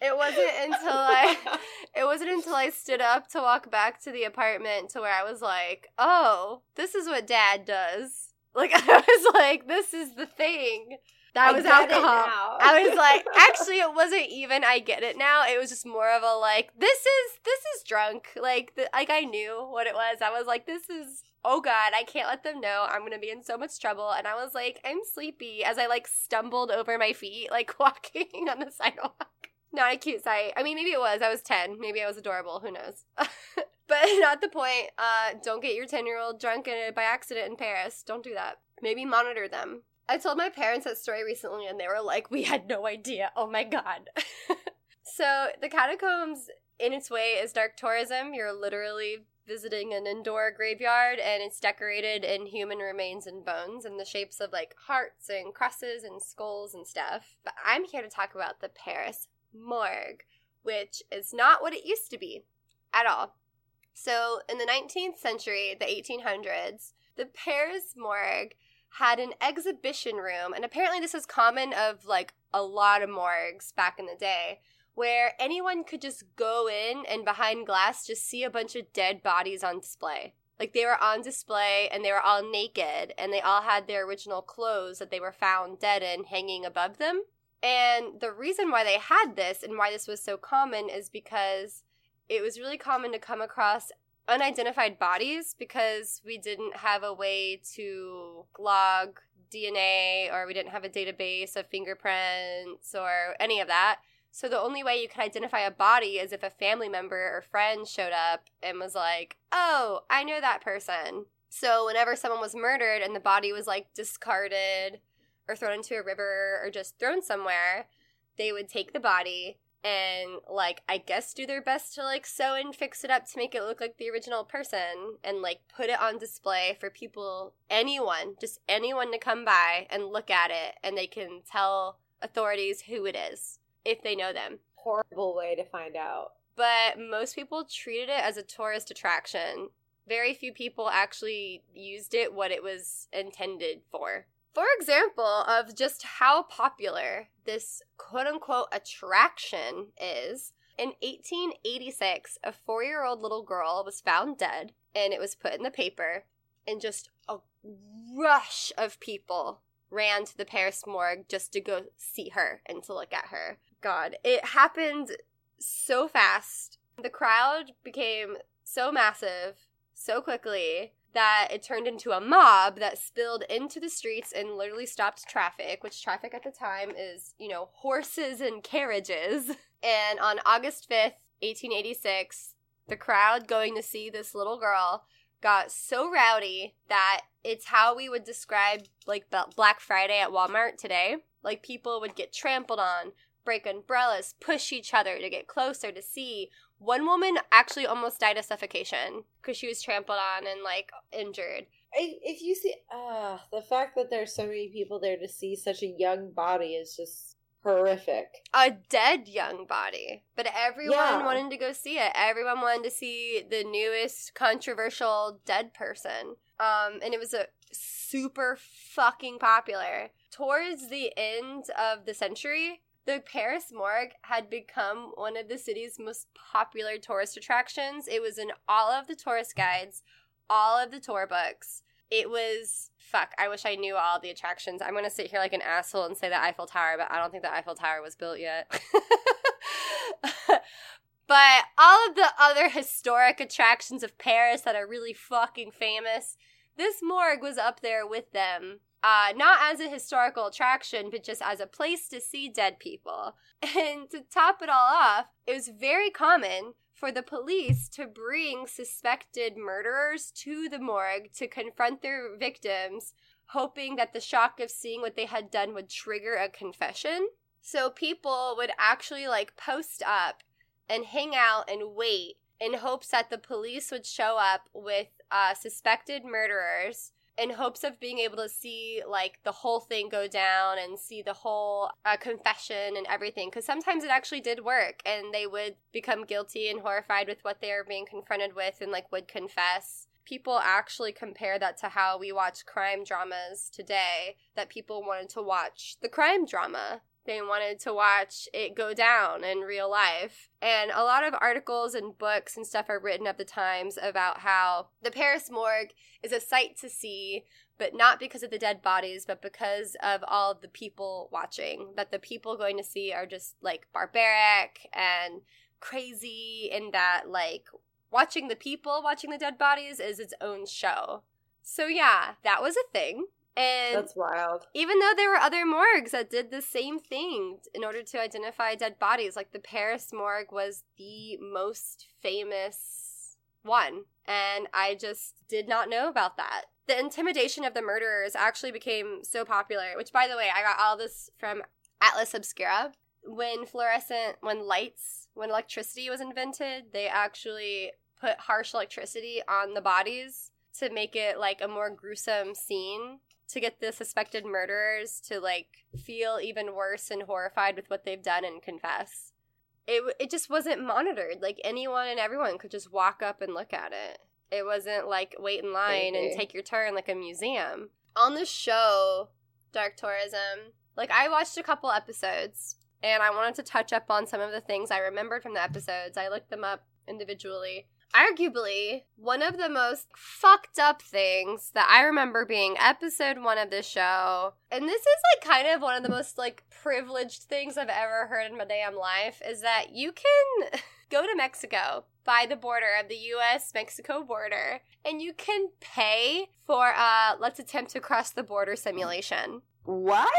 it wasn't until i [LAUGHS] it wasn't until I stood up to walk back to the apartment to where I was like, oh, this is what dad does. Like, I was like, this is the thing. That I was alcohol. I was like, actually, it wasn't even. I get it now. It was just more of a like, this is this is drunk. Like, the, like I knew what it was. I was like, this is. Oh God, I can't let them know. I'm gonna be in so much trouble. And I was like, I'm sleepy as I like stumbled over my feet, like [LAUGHS] walking on the sidewalk. Not a cute sight. I mean, maybe it was. I was 10. Maybe I was adorable. Who knows? [LAUGHS] but [LAUGHS] not the point. Uh, don't get your 10 year old drunk in, by accident in Paris. Don't do that. Maybe monitor them. I told my parents that story recently and they were like, we had no idea. Oh my God. so, the catacombs, in its way, is dark tourism. You're literally visiting an indoor graveyard and it's decorated in human remains and bones in the shapes of like hearts and crosses and skulls and stuff. But I'm here to talk about the Paris morgue, which is not what it used to be at all. So, in the 19th century, the 1800s, the Paris morgue had an exhibition room, and apparently this is common of like a lot of morgues back in the day, where anyone could just go in and behind glass just see a bunch of dead bodies on display. Like they were on display and they were all naked and they all had their original clothes that they were found dead in hanging above them. And the reason why they had this and why this was so common is because it was really common to come across unidentified bodies because we didn't have a way to log DNA or we didn't have a database of fingerprints or any of that. So the only way you could identify a body is if a family member or friend showed up and was like, "Oh, I know that person." So whenever someone was murdered and the body was like discarded or thrown into a river or just thrown somewhere, they would take the body and like I guess do their best to like sew and fix it up to make it look like the original person and like put it on display for people anyone, just anyone to come by and look at it and they can tell authorities who it is if they know them. Horrible way to find out. But most people treated it as a tourist attraction. Very few people actually used it what it was intended for. For example, of just how popular this quote unquote attraction is, in 1886, a four year old little girl was found dead and it was put in the paper, and just a rush of people ran to the Paris morgue just to go see her and to look at her. God, it happened so fast. The crowd became so massive so quickly that it turned into a mob that spilled into the streets and literally stopped traffic, which traffic at the time is, you know, horses and carriages. [LAUGHS] And on August 5th, 1886, the crowd going to see this little girl got so rowdy that it's how we would describe like Black Friday at Walmart today. Like people would get trampled on, break umbrellas, push each other to get closer to see. One woman actually almost died of suffocation because she was trampled on and like injured. If you see, uh, the fact that there's so many people there to see such a young body is just horrific. A dead young body. But everyone Yeah. wanted to go see it. Everyone wanted to see the newest controversial dead person. Um, and it was a super fucking popular. Towards the end of the century, the Paris morgue had become one of the city's most popular tourist attractions. It was in all of the tourist guides, all of the tour books. It was fuck. I wish I knew all the attractions. I'm gonna sit here like an asshole and say the Eiffel Tower, but I don't think the Eiffel Tower was built yet. [LAUGHS] but all of the other historic attractions of Paris that are really fucking famous, this morgue was up there with them. Uh, not as a historical attraction, but just as a place to see dead people. [LAUGHS] And to top it all off, it was very common for the police to bring suspected murderers to the morgue to confront their victims, hoping that the shock of seeing what they had done would trigger a confession. So people would actually like post up and hang out and wait in hopes that the police would show up with uh, suspected murderers in hopes of being able to see like the whole thing go down and see the whole uh, confession and everything because sometimes it actually did work and they would become guilty and horrified with what they are being confronted with and like would confess. People actually compare that to how we watch crime dramas today that people wanted to watch the crime drama they wanted to watch it go down in real life. And a lot of articles and books and stuff are written of the times about how the Paris morgue is a sight to see, but not because of the dead bodies, but because of all of the people watching. That the people going to see are just like barbaric and crazy, in that like watching the people watching the dead bodies is its own show. So, yeah, that was a thing. And That's wild. even though there were other morgues that did the same thing in order to identify dead bodies, like the Paris morgue was the most famous one. And I just did not know about that. The intimidation of the murderers actually became so popular, which, by the way, I got all this from Atlas Obscura. When fluorescent, when lights, when electricity was invented, they actually put harsh electricity on the bodies to make it like a more gruesome scene to get the suspected murderers to like feel even worse and horrified with what they've done and confess. It it just wasn't monitored. Like anyone and everyone could just walk up and look at it. It wasn't like wait in line and take your turn like a museum. on the show Dark Tourism, like I watched a couple episodes and I wanted to touch up on some of the things I remembered from the episodes. I looked them up individually. Arguably, one of the most fucked up things that I remember being episode one of this show, and this is like kind of one of the most like privileged things I've ever heard in my damn life, is that you can [LAUGHS] go to Mexico by the border of the US Mexico border and you can pay for a let's attempt to cross the border simulation. What?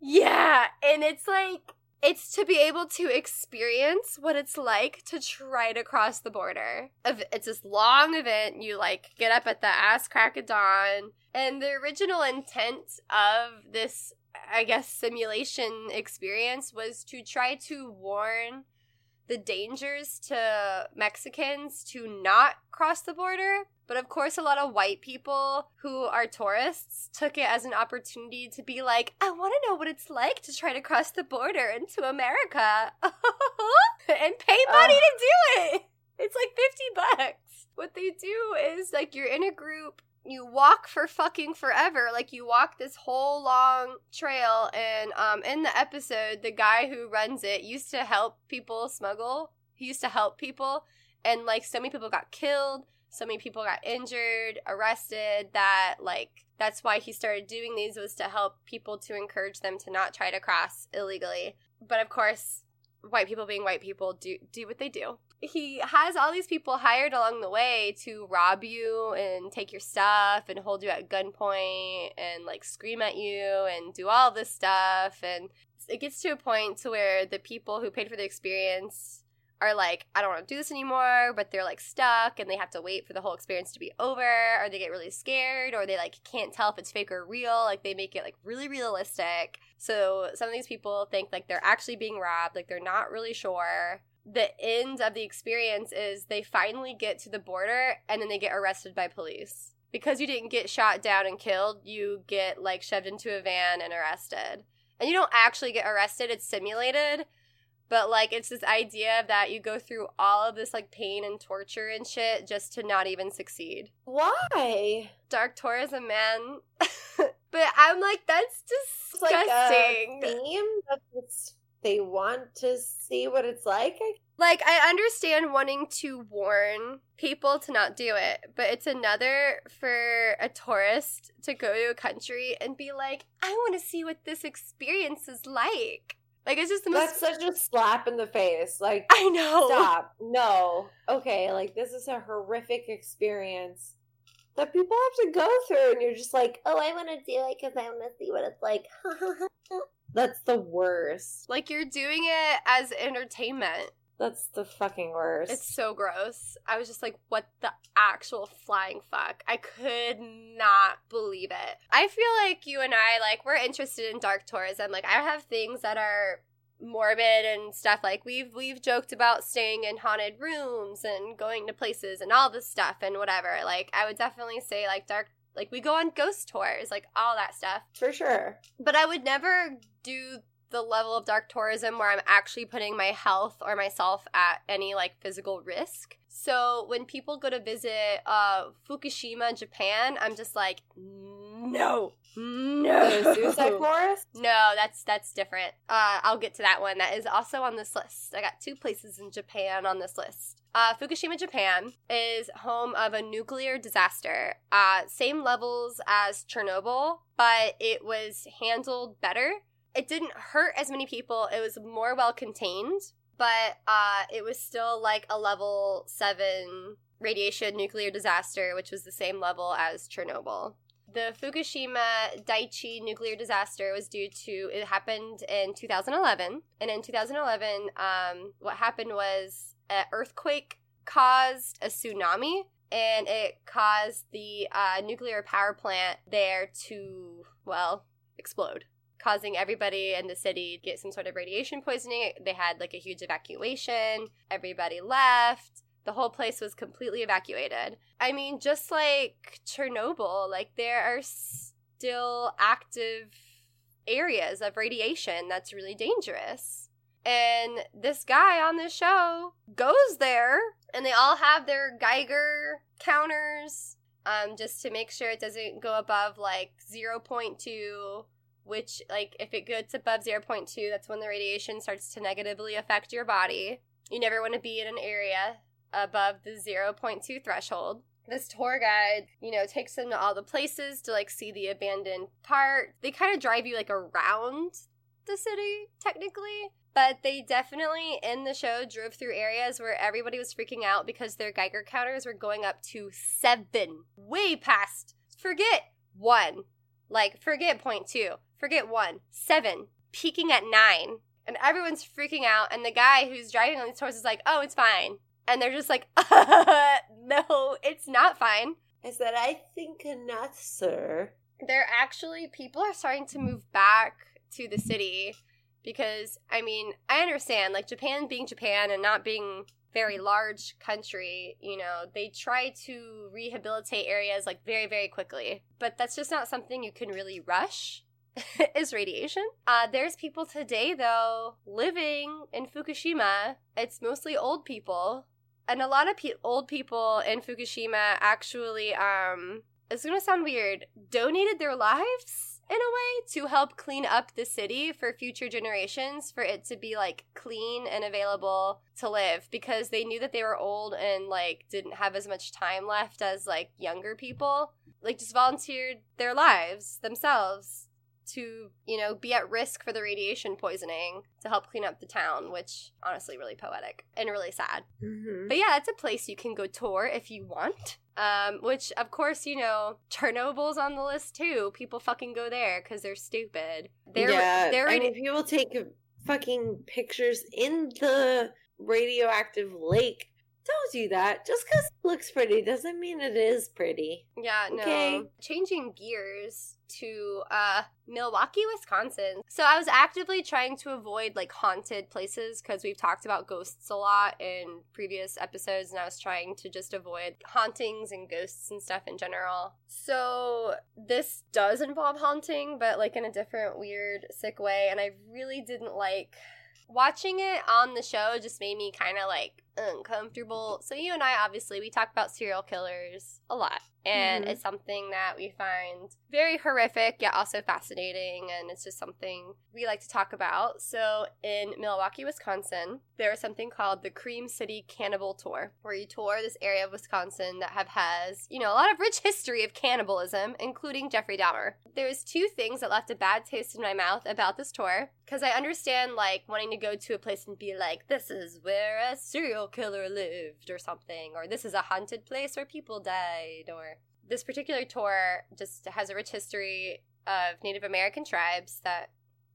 Yeah, and it's like it's to be able to experience what it's like to try to cross the border. It's this long event. You like get up at the ass crack of dawn, and the original intent of this, I guess, simulation experience was to try to warn the dangers to Mexicans to not cross the border. But of course, a lot of white people who are tourists took it as an opportunity to be like, I want to know what it's like to try to cross the border into America [LAUGHS] and pay money Ugh. to do it. It's like 50 bucks. What they do is like you're in a group you walk for fucking forever. Like you walk this whole long trail and um in the episode the guy who runs it used to help people smuggle. He used to help people and like so many people got killed, so many people got injured, arrested that like that's why he started doing these was to help people to encourage them to not try to cross illegally. But of course, white people being white people do do what they do. He has all these people hired along the way to rob you and take your stuff and hold you at gunpoint and like scream at you and do all this stuff and it gets to a point to where the people who paid for the experience are like, I don't want to do this anymore, but they're like stuck and they have to wait for the whole experience to be over, or they get really scared, or they like can't tell if it's fake or real. Like they make it like really realistic. So some of these people think like they're actually being robbed, like they're not really sure. The end of the experience is they finally get to the border and then they get arrested by police. Because you didn't get shot down and killed, you get like shoved into a van and arrested. And you don't actually get arrested, it's simulated but like it's this idea that you go through all of this like pain and torture and shit just to not even succeed. Why? Dark tourism, man. [LAUGHS] but I'm like, that's It's like a disgusting. theme that it's- they want to see what it's like. Like, I understand wanting to warn people to not do it, but it's another for a tourist to go to a country and be like, I want to see what this experience is like. Like, it's just the most. That's such a slap in the face. Like, [LAUGHS] I know. stop. No. Okay, like this is a horrific experience that people have to go through, and you're just like, oh, I want to do it because I want to see what it's like. [LAUGHS] That's the worst. Like, you're doing it as entertainment. That's the fucking worst. It's so gross. I was just like, what the actual flying fuck? I could not believe it. I feel like you and I, like, we're interested in dark tourism. Like, I have things that are morbid and stuff like we've we've joked about staying in haunted rooms and going to places and all this stuff and whatever like i would definitely say like dark like we go on ghost tours like all that stuff for sure. but I would never do the level of dark tourism where I'm actually putting my health or myself at any like physical risk. So when people go to visit uh Fukushima, Japan, I'm just like, no, no. The suicide [LAUGHS] forest. No, that's that's different. Uh, I'll get to that one. That is also on this list. I got two places in Japan on this list. Uh, Fukushima, Japan is home of a nuclear disaster. Uh, same levels as Chernobyl, but it was handled better. It didn't hurt as many people. It was more well contained, but uh, it was still like a level seven radiation nuclear disaster, which was the same level as Chernobyl. The Fukushima Daiichi nuclear disaster was due to it happened in 2011, and in 2011, um, what happened was an earthquake caused a tsunami, and it caused the uh, nuclear power plant there to well explode, causing everybody in the city to get some sort of radiation poisoning. They had like a huge evacuation. Everybody left the whole place was completely evacuated. I mean, just like Chernobyl, like there are still active areas of radiation that's really dangerous. And this guy on this show goes there and they all have their Geiger counters. um, just to make sure it doesn't go above like 0.2 which like if it gets above 0.2 that's when the radiation starts to negatively affect your body. You never want to be in an area above the 0.2 threshold. This tour guide you know takes them to all the places to like see the abandoned part. They kind of drive you like around the city technically but they definitely in the show drove through areas where everybody was freaking out because their Geiger counters were going up to seven, way past. Forget one, like forget point two, forget one, seven, peaking at nine, and everyone's freaking out. And the guy who's driving on these horses is like, "Oh, it's fine," and they're just like, [LAUGHS] "No, it's not fine." I said, I think not, sir. They're actually people are starting to move back to the city because I mean, I understand like Japan being Japan and not being very large country, you know, they try to rehabilitate areas like very very quickly. But that's just not something you can really rush. [LAUGHS] is radiation. Uh, there's people today though living in Fukushima. It's mostly old people, and a lot of pe- old people in Fukushima actually um it's gonna sound weird donated their lives in a way to help clean up the city for future generations for it to be like clean and available to live because they knew that they were old and like didn't have as much time left as like younger people like just volunteered their lives themselves to you know be at risk for the radiation poisoning to help clean up the town which honestly really poetic and really sad Mm-hmm. but yeah it's a place you can go tour if you want um, which of course you know Chernobyl's on the list too. People fucking go there because they're stupid. They're yeah, they're I mean, people take fucking pictures in the radioactive lake. tells you that. Just because it looks pretty doesn't mean it is pretty. yeah no Okay. changing gears to uh Milwaukee, Wisconsin. So I was actively trying to avoid like haunted places because we've talked about ghosts a lot in previous episodes, and I was trying to just avoid hauntings and ghosts and stuff in general. So this does involve haunting, but like in a different, weird, sick way, and I really didn't like watching it on the show just made me kind of like uncomfortable. So you and I obviously we talk about serial killers a lot. And Mhm. it's something that we find very horrific yet also fascinating and it's just something we like to talk about. So in Milwaukee, Wisconsin, there is something called the Cream City Cannibal Tour, where you tour this area of Wisconsin that have has, you know, a lot of rich history of cannibalism, including Jeffrey Dahmer. There's two things that left a bad taste in my mouth about this tour because I understand like wanting to go to a place and be like, this is where a serial killer lived or something, or this is a haunted place where people died, or this particular tour just has a rich history of Native American tribes that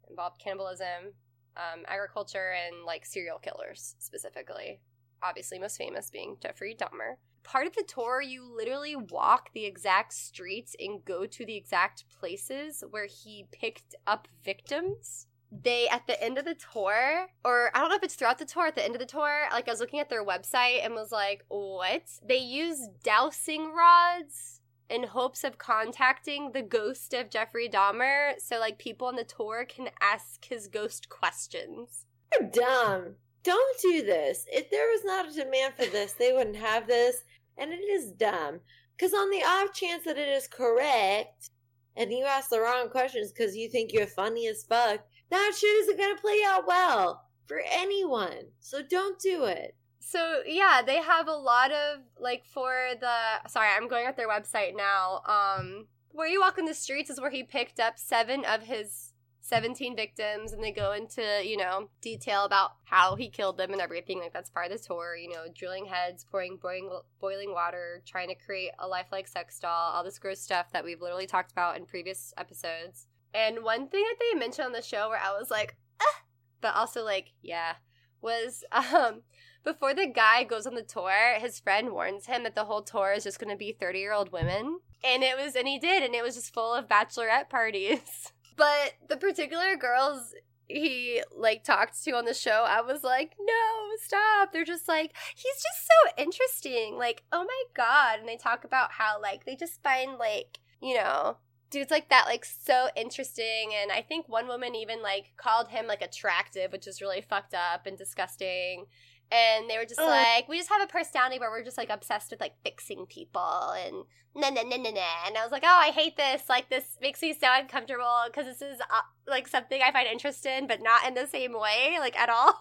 involved cannibalism, um, agriculture, and like serial killers specifically. Obviously, most famous being Jeffrey Dahmer. Part of the tour, you literally walk the exact streets and go to the exact places where he picked up victims they at the end of the tour or i don't know if it's throughout the tour at the end of the tour like i was looking at their website and was like what they use dowsing rods in hopes of contacting the ghost of jeffrey dahmer so like people on the tour can ask his ghost questions You're dumb. Don't do this. If there was not a demand for this, they wouldn't have this. And it is dumb. Because on the off chance that it is correct, and you ask the wrong questions because you think you're funny as fuck, that shit isn't going to play out well for anyone. So don't do it. So yeah, they have a lot of like for the sorry, I'm going at their website now. Um where you walk in the streets is where he picked up seven of his 17 victims and they go into, you know, detail about how he killed them and everything. Like that's part of the tour, you know, drilling heads, pouring boiling boiling water, trying to create a lifelike sex doll, all this gross stuff that we've literally talked about in previous episodes. And one thing that they mentioned on the show where I was like, ah, but also like, yeah, was [LAUGHS] um before the guy goes on the tour, his friend warns him that the whole tour is just going to be 30 year old women. And it was, and he did, and it was just full of bachelorette parties. [LAUGHS] but the particular girls he like talked to on the show, I was like, no, stop. They're just like, he's just so interesting. Like, oh my God. And they talk about how, like, they just find, like, you know, dudes like that like so interesting and i think one woman even like called him like attractive which is really fucked up and disgusting and they were just Ugh. like, we just have a personality where we're just like obsessed with like fixing people and na na na na na. And I was like, oh, I hate this. Like this makes me so uncomfortable because this is uh, like something I find interest in, but not in the same way, like at all.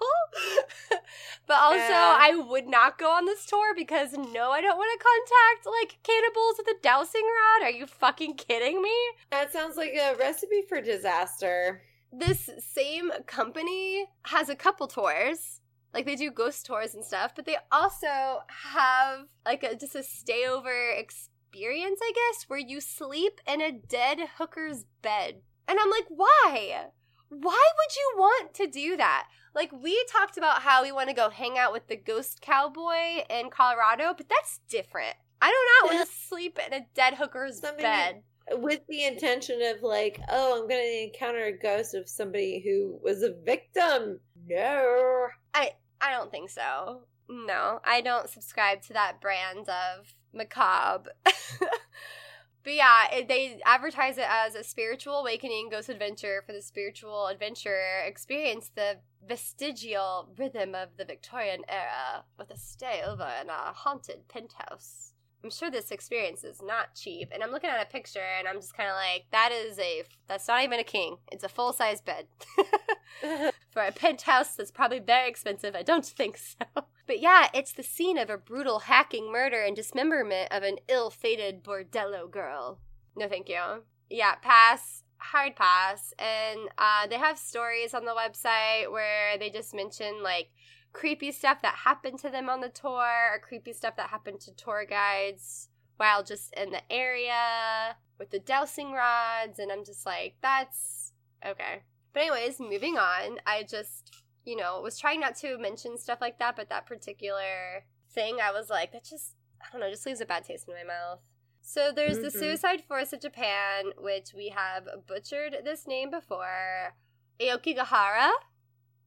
[LAUGHS] but also, Yeah. I would not go on this tour because no, I don't want to contact like cannibals with a dowsing rod. Are you fucking kidding me? That sounds like a recipe for disaster. this same company has a couple tours. Like they do ghost tours and stuff, but they also have like a just a stay over experience, I guess, where you sleep in a dead hooker's bed. And I'm like, why? Why would you want to do that? Like we talked about how we want to go hang out with the ghost cowboy in Colorado, but that's different. I do not want to sleep in a dead hooker's Something- bed. With the intention of like, oh, I'm gonna encounter a ghost of somebody who was a victim. No. I I don't think so. No, I don't subscribe to that brand of macabre. [LAUGHS] but yeah, it, they advertise it as a spiritual awakening ghost adventure for the spiritual adventurer. Experience the vestigial rhythm of the Victorian era with a stay over in a haunted penthouse. I'm sure this experience is not cheap, and I'm looking at a picture, and I'm just kind of like, that is a that's not even a king. It's a full size bed. [LAUGHS] for a penthouse that's probably very expensive. I don't [LAUGHS] think so. But yeah, it's the scene of a brutal hacking murder and dismemberment of an ill fated bordello girl. No, thank you. Yeah, pass. Hard pass. And uh, they have stories on the website where they just mention like creepy stuff that happened to them on the tour or creepy stuff that happened to tour guides while just in the area with the dowsing rods. And I'm just like, that's okay. But anyways, moving on. I just, you know, was trying not to mention stuff like that, but that particular thing, I was like, that just, I don't know, just leaves a bad taste in my mouth. So there's the Mhm. Suicide Forest of Japan, which we have butchered this name before. Aokigahara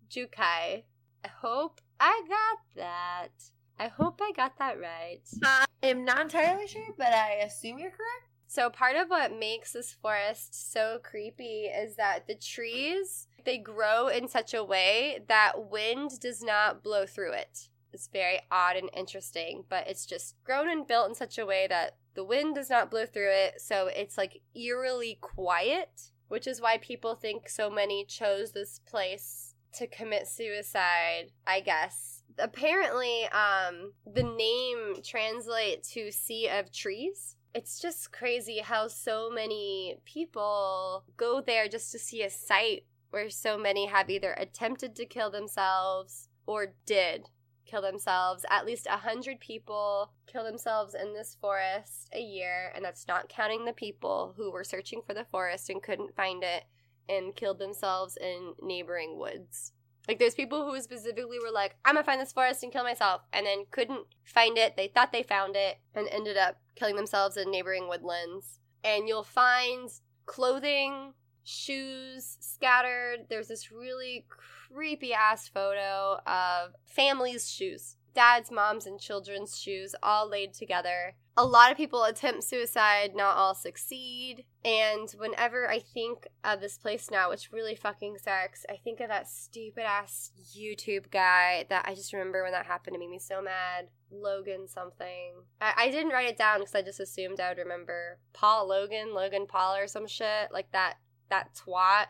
Jukai. I hope I got that. I hope I got that right. I am not entirely sure, but I assume you're correct. So part of what makes this forest so creepy is that the trees they grow in such a way that wind does not blow through it. It's very odd and interesting, but it's just grown and built in such a way that the wind does not blow through it, so it's like eerily quiet, which is why people think so many chose this place to commit suicide, I guess. Apparently, um the name translates to sea of trees it's just crazy how so many people go there just to see a site where so many have either attempted to kill themselves or did kill themselves. At least a hundred people kill themselves in this forest a year, and that's not counting the people who were searching for the forest and couldn't find it and killed themselves in neighboring woods. Like there's people who specifically were like, I'm gonna find this forest and kill myself, and then couldn't find it. They thought they found it and ended up killing themselves in neighboring woodlands. And you'll find clothing, shoes scattered. There's this really creepy ass photo of families' shoes. Dad's, mom's, and children's shoes all laid together. A lot of people attempt suicide, not all succeed. And whenever I think of this place now, which really fucking sucks, I think of that stupid ass YouTube guy that I just remember when that happened to make me so mad. Logan something. I, I didn't write it down because I just assumed I would remember. Paul Logan, Logan Paul or some shit. Like that that twat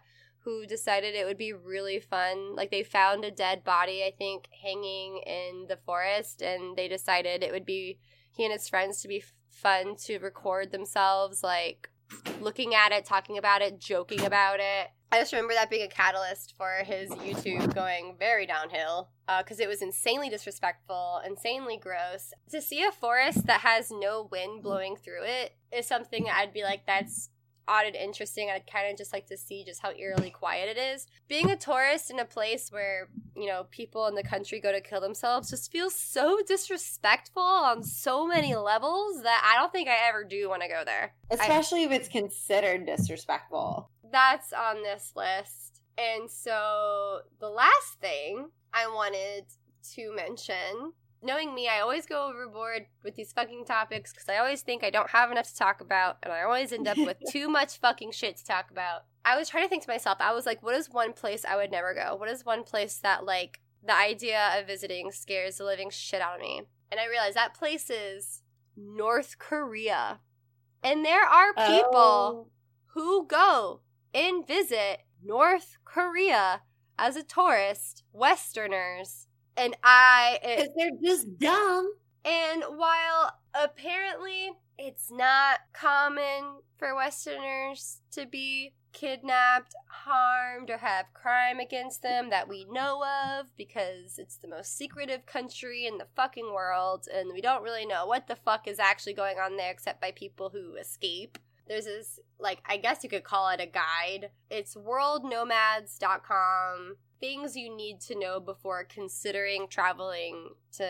who decided it would be really fun. Like they found a dead body, I think, hanging in the forest, and they decided it would be he and his friends to be fun to record themselves, like looking at it, talking about it, joking about it. I just remember that being a catalyst for his YouTube going very downhill uh, because it was insanely disrespectful, insanely gross. To see a forest that has no wind blowing through it is something I'd be like, that's odd and interesting. I'd kind of just like to see just how eerily quiet it is. Being a tourist in a place where, you know, people in the country go to kill themselves just feels so disrespectful on so many levels that I don't think I ever do want to go there. Especially if it's considered disrespectful. That's on this list. And so the last thing I wanted to mention knowing me, I always go overboard with these fucking topics because I always think I don't have enough to talk about, and I always end up with [LAUGHS] too much fucking shit to talk about. I was trying to think to myself, I was like, what is one place I would never go? What is one place that, like, the idea of visiting scares the living shit out of me. And I realized that place is North Korea. And there are people Oh. who go and visit North Korea as a tourist, Westerners. And I. Eh, because they're just dumb. And while apparently it's not common for Westerners to be kidnapped, harmed, or have crime against them that we know of because it's the most secretive country in the fucking world and we don't really know what the fuck is actually going on there except by people who escape. There's this, like, I guess you could call it a guide. It's worldnomads.com. Things you need to know before considering traveling to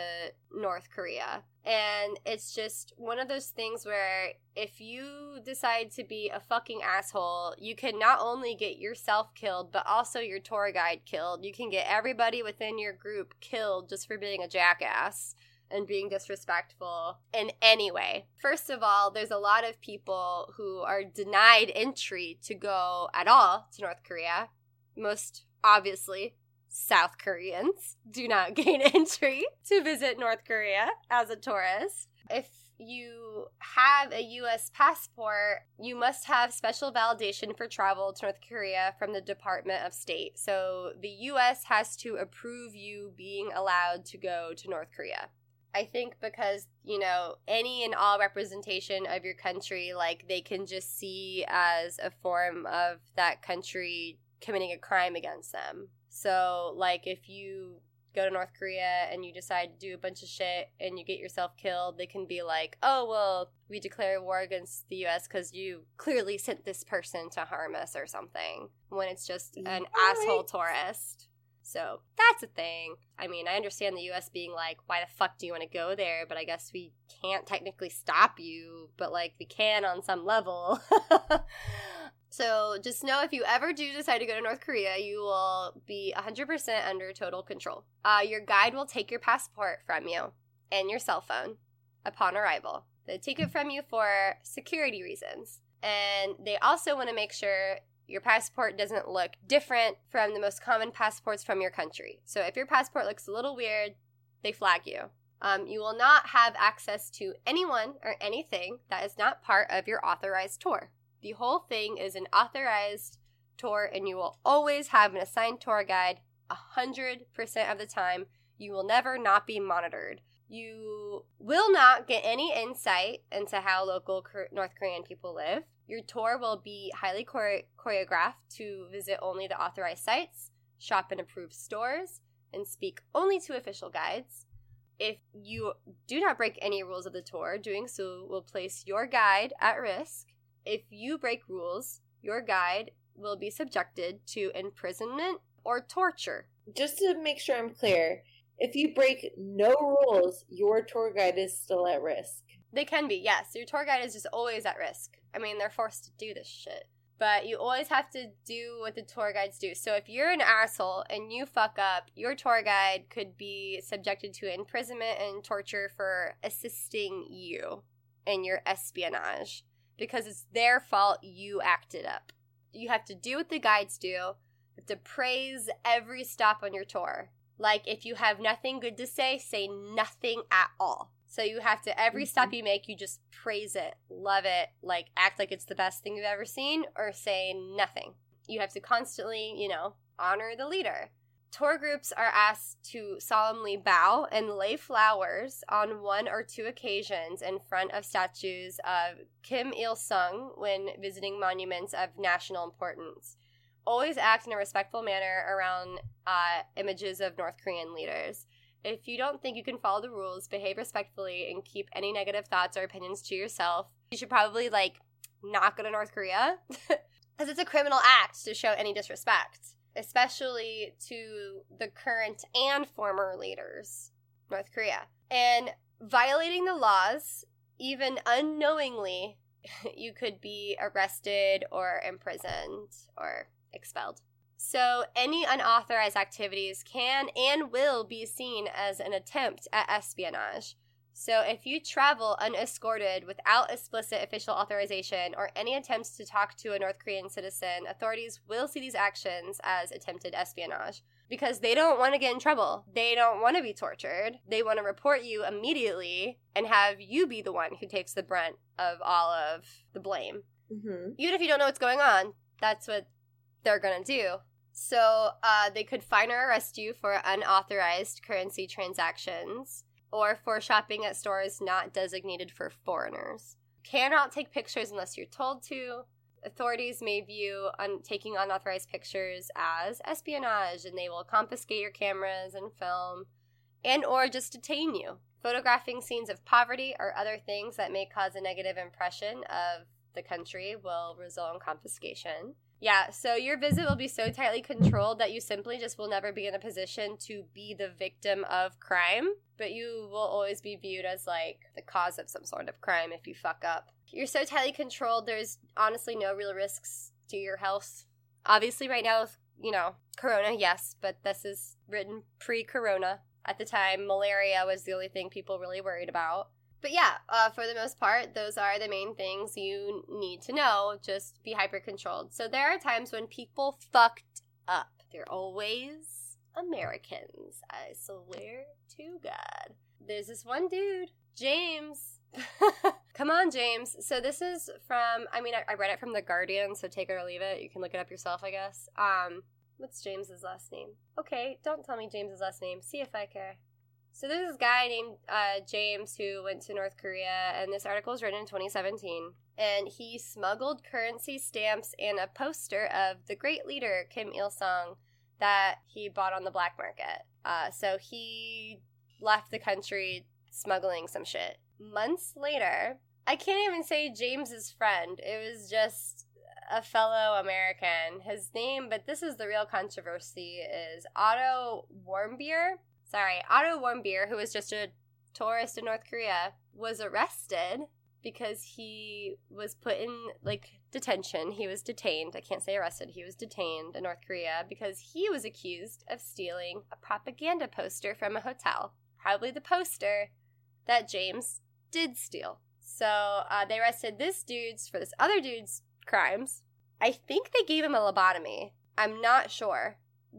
North Korea. And it's just one of those things where if you decide to be a fucking asshole, you can not only get yourself killed, but also your tour guide killed. You can get everybody within your group killed just for being a jackass and being disrespectful in any way. First of all, there's a lot of people who are denied entry to go at all to North Korea. Most obviously, South Koreans do not [LAUGHS] gain entry to visit North Korea as a tourist. If you have a US passport, you must have special validation for travel to North Korea from the Department of State. So the US has to approve you being allowed to go to North Korea. I think because, you know, any and all representation of your country, like they can just see as a form of that country committing a crime against them. So, like, if you go to North Korea and you decide to do a bunch of shit and you get yourself killed, they can be like, oh, well, we declare war against the US because you clearly sent this person to harm us or something, when it's just an Right. asshole tourist. So that's a thing. I mean, I understand the US being like, why the fuck do you want to go there? But I guess we can't technically stop you, but like we can on some level. [LAUGHS] so just know if you ever do decide to go to North Korea, you will be 100% under total control. Uh, your guide will take your passport from you and your cell phone upon arrival. They take it from you for security reasons. And they also want to make sure your passport doesn't look different from the most common passports from your country. So if your passport looks a little weird, they flag you. Um, you will not have access to anyone or anything that is not part of your authorized tour. The whole thing is an authorized tour, and you will always have an assigned tour guide 100% of the time. You will never not be monitored. You will not get any insight into how local North Korean people live. Your tour will be highly chore- choreographed to visit only the authorized sites, shop in approved stores, and speak only to official guides. If you do not break any rules of the tour, doing so will place your guide at risk. If you break rules, your guide will be subjected to imprisonment or torture. Just to make sure I'm clear, if you break no rules, your tour guide is still at risk. They can be, yes. Your tour guide is just always at risk. I mean, they're forced to do this shit. But you always have to do what the tour guides do. So if you're an asshole and you fuck up, your tour guide could be subjected to imprisonment and torture for assisting you in your espionage because it's their fault you acted up. You have to do what the guides do. You have to praise every stop on your tour. Like if you have nothing good to say, say nothing at all. So you have to every mm-hmm. stop you make, you just praise it, love it, like act like it's the best thing you've ever seen, or say nothing. You have to constantly, you know, honor the leader. Tour groups are asked to solemnly bow and lay flowers on one or two occasions in front of statues of Kim Il sung when visiting monuments of national importance. Always act in a respectful manner around uh, images of North Korean leaders. If you don't think you can follow the rules, behave respectfully and keep any negative thoughts or opinions to yourself, you should probably like not go to North Korea [LAUGHS] because it's a criminal act to show any disrespect, especially to the current and former leaders, North Korea. And violating the laws, even unknowingly, [LAUGHS] you could be arrested or imprisoned or expelled. So, any unauthorized activities can and will be seen as an attempt at espionage. So, if you travel unescorted without explicit official authorization or any attempts to talk to a North Korean citizen, authorities will see these actions as attempted espionage. because they don't want to get in trouble. They don't want to be tortured. They want to report you immediately and have you be the one who takes the brunt of all of the blame. Mm-hmm. Even if you don't know what's going on, that's what they're going to do. So uh, they could fine or arrest you for unauthorized currency transactions or for shopping at stores not designated for foreigners. Cannot take pictures unless you're told to. Authorities may view un- taking unauthorized pictures as espionage and they will confiscate your cameras and film and or just detain you. Photographing scenes of poverty or other things that may cause a negative impression of the country will result in confiscation. Yeah, so your visit will be so tightly controlled that you simply just will never be in a position to be the victim of crime, but you will always be viewed as like the cause of some sort of crime if you fuck up. You're so tightly controlled, there's honestly no real risks to your health. Obviously, right now, you know, corona, yes, but this is written pre corona. At the time, malaria was the only thing people really worried about. But yeah, uh, for the most part, those are the main things you need to know. Just be hyper controlled. So there are times when people fucked up. They're always Americans. I swear to God. There's this one dude, James. [LAUGHS] Come on, James. So this is from. I mean, I, I read it from the Guardian. So take it or leave it. You can look it up yourself, I guess. Um, what's James's last name? Okay, don't tell me James's last name. See if I care. So there's this guy named uh, James who went to North Korea, and this article was written in 2017. And he smuggled currency stamps and a poster of the great leader Kim Il Sung that he bought on the black market. Uh, so he left the country smuggling some shit. Months later, I can't even say James's friend. It was just a fellow American. His name, but this is the real controversy, is Otto Warmbier sorry, Otto Warmbier, who was just a tourist in North Korea, was arrested because he was put in like detention. He was detained. I can't say arrested. He was detained in North Korea because he was accused of stealing a propaganda poster from a hotel. Probably the poster that James did steal. So uh, they arrested this dude's for this other dude's crimes. I think they gave him a lobotomy. I'm not sure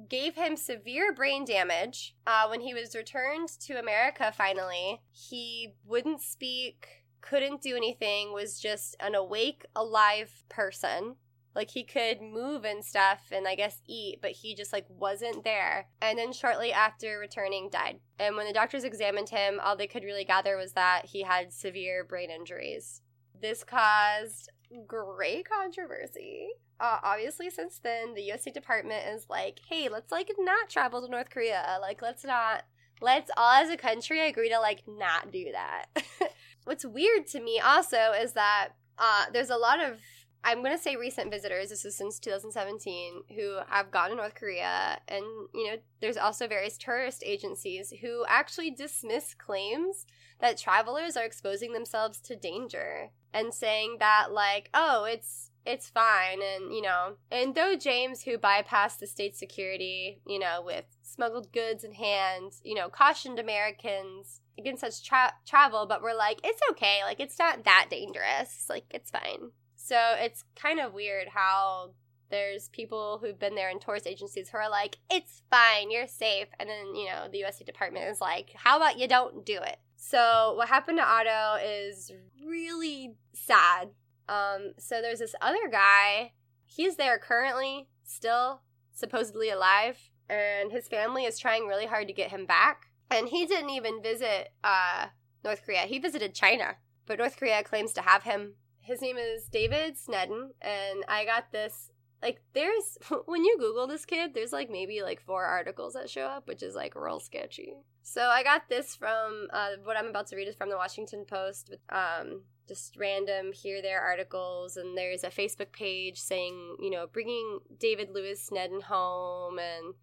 gave him severe brain damage. Uh, when he was returned to America finally, he wouldn't speak, couldn't do anything, was just an awake, alive person. Like he could move and stuff and I guess eat, but he just like wasn't there. And then shortly after returning, died. And when the doctors examined him, all they could really gather was that he had severe brain injuries. This caused great controversy uh, obviously since then the US State Department is like, hey, let's like not travel to North Korea. Like let's not let's all as a country agree to like not do that. [LAUGHS] What's weird to me also is that uh, there's a lot of I'm going to say recent visitors, this is since 2017, who have gone to North Korea. And, you know, there's also various tourist agencies who actually dismiss claims that travelers are exposing themselves to danger and saying that, like, oh, it's it's fine. And, you know, and though James, who bypassed the state security, you know, with smuggled goods in hand, you know, cautioned Americans against such tra- travel, but we're like, it's okay. Like, it's not that dangerous. Like, it's fine. So it's kind of weird how there's people who've been there in tourist agencies who are like, it's fine, you're safe. And then, you know, the US State Department is like, how about you don't do it? So what happened to Otto is really sad um, so there's this other guy. He's there currently, still supposedly alive, and his family is trying really hard to get him back. And he didn't even visit uh, North Korea. He visited China, but North Korea claims to have him. His name is David Sneddon, and I got this. Like, there's [LAUGHS] when you Google this kid, there's like maybe like four articles that show up, which is like real sketchy. So I got this from uh, what I'm about to read is from the Washington Post. Um, just random here there articles and there's a facebook page saying you know bringing david lewis sneddon home and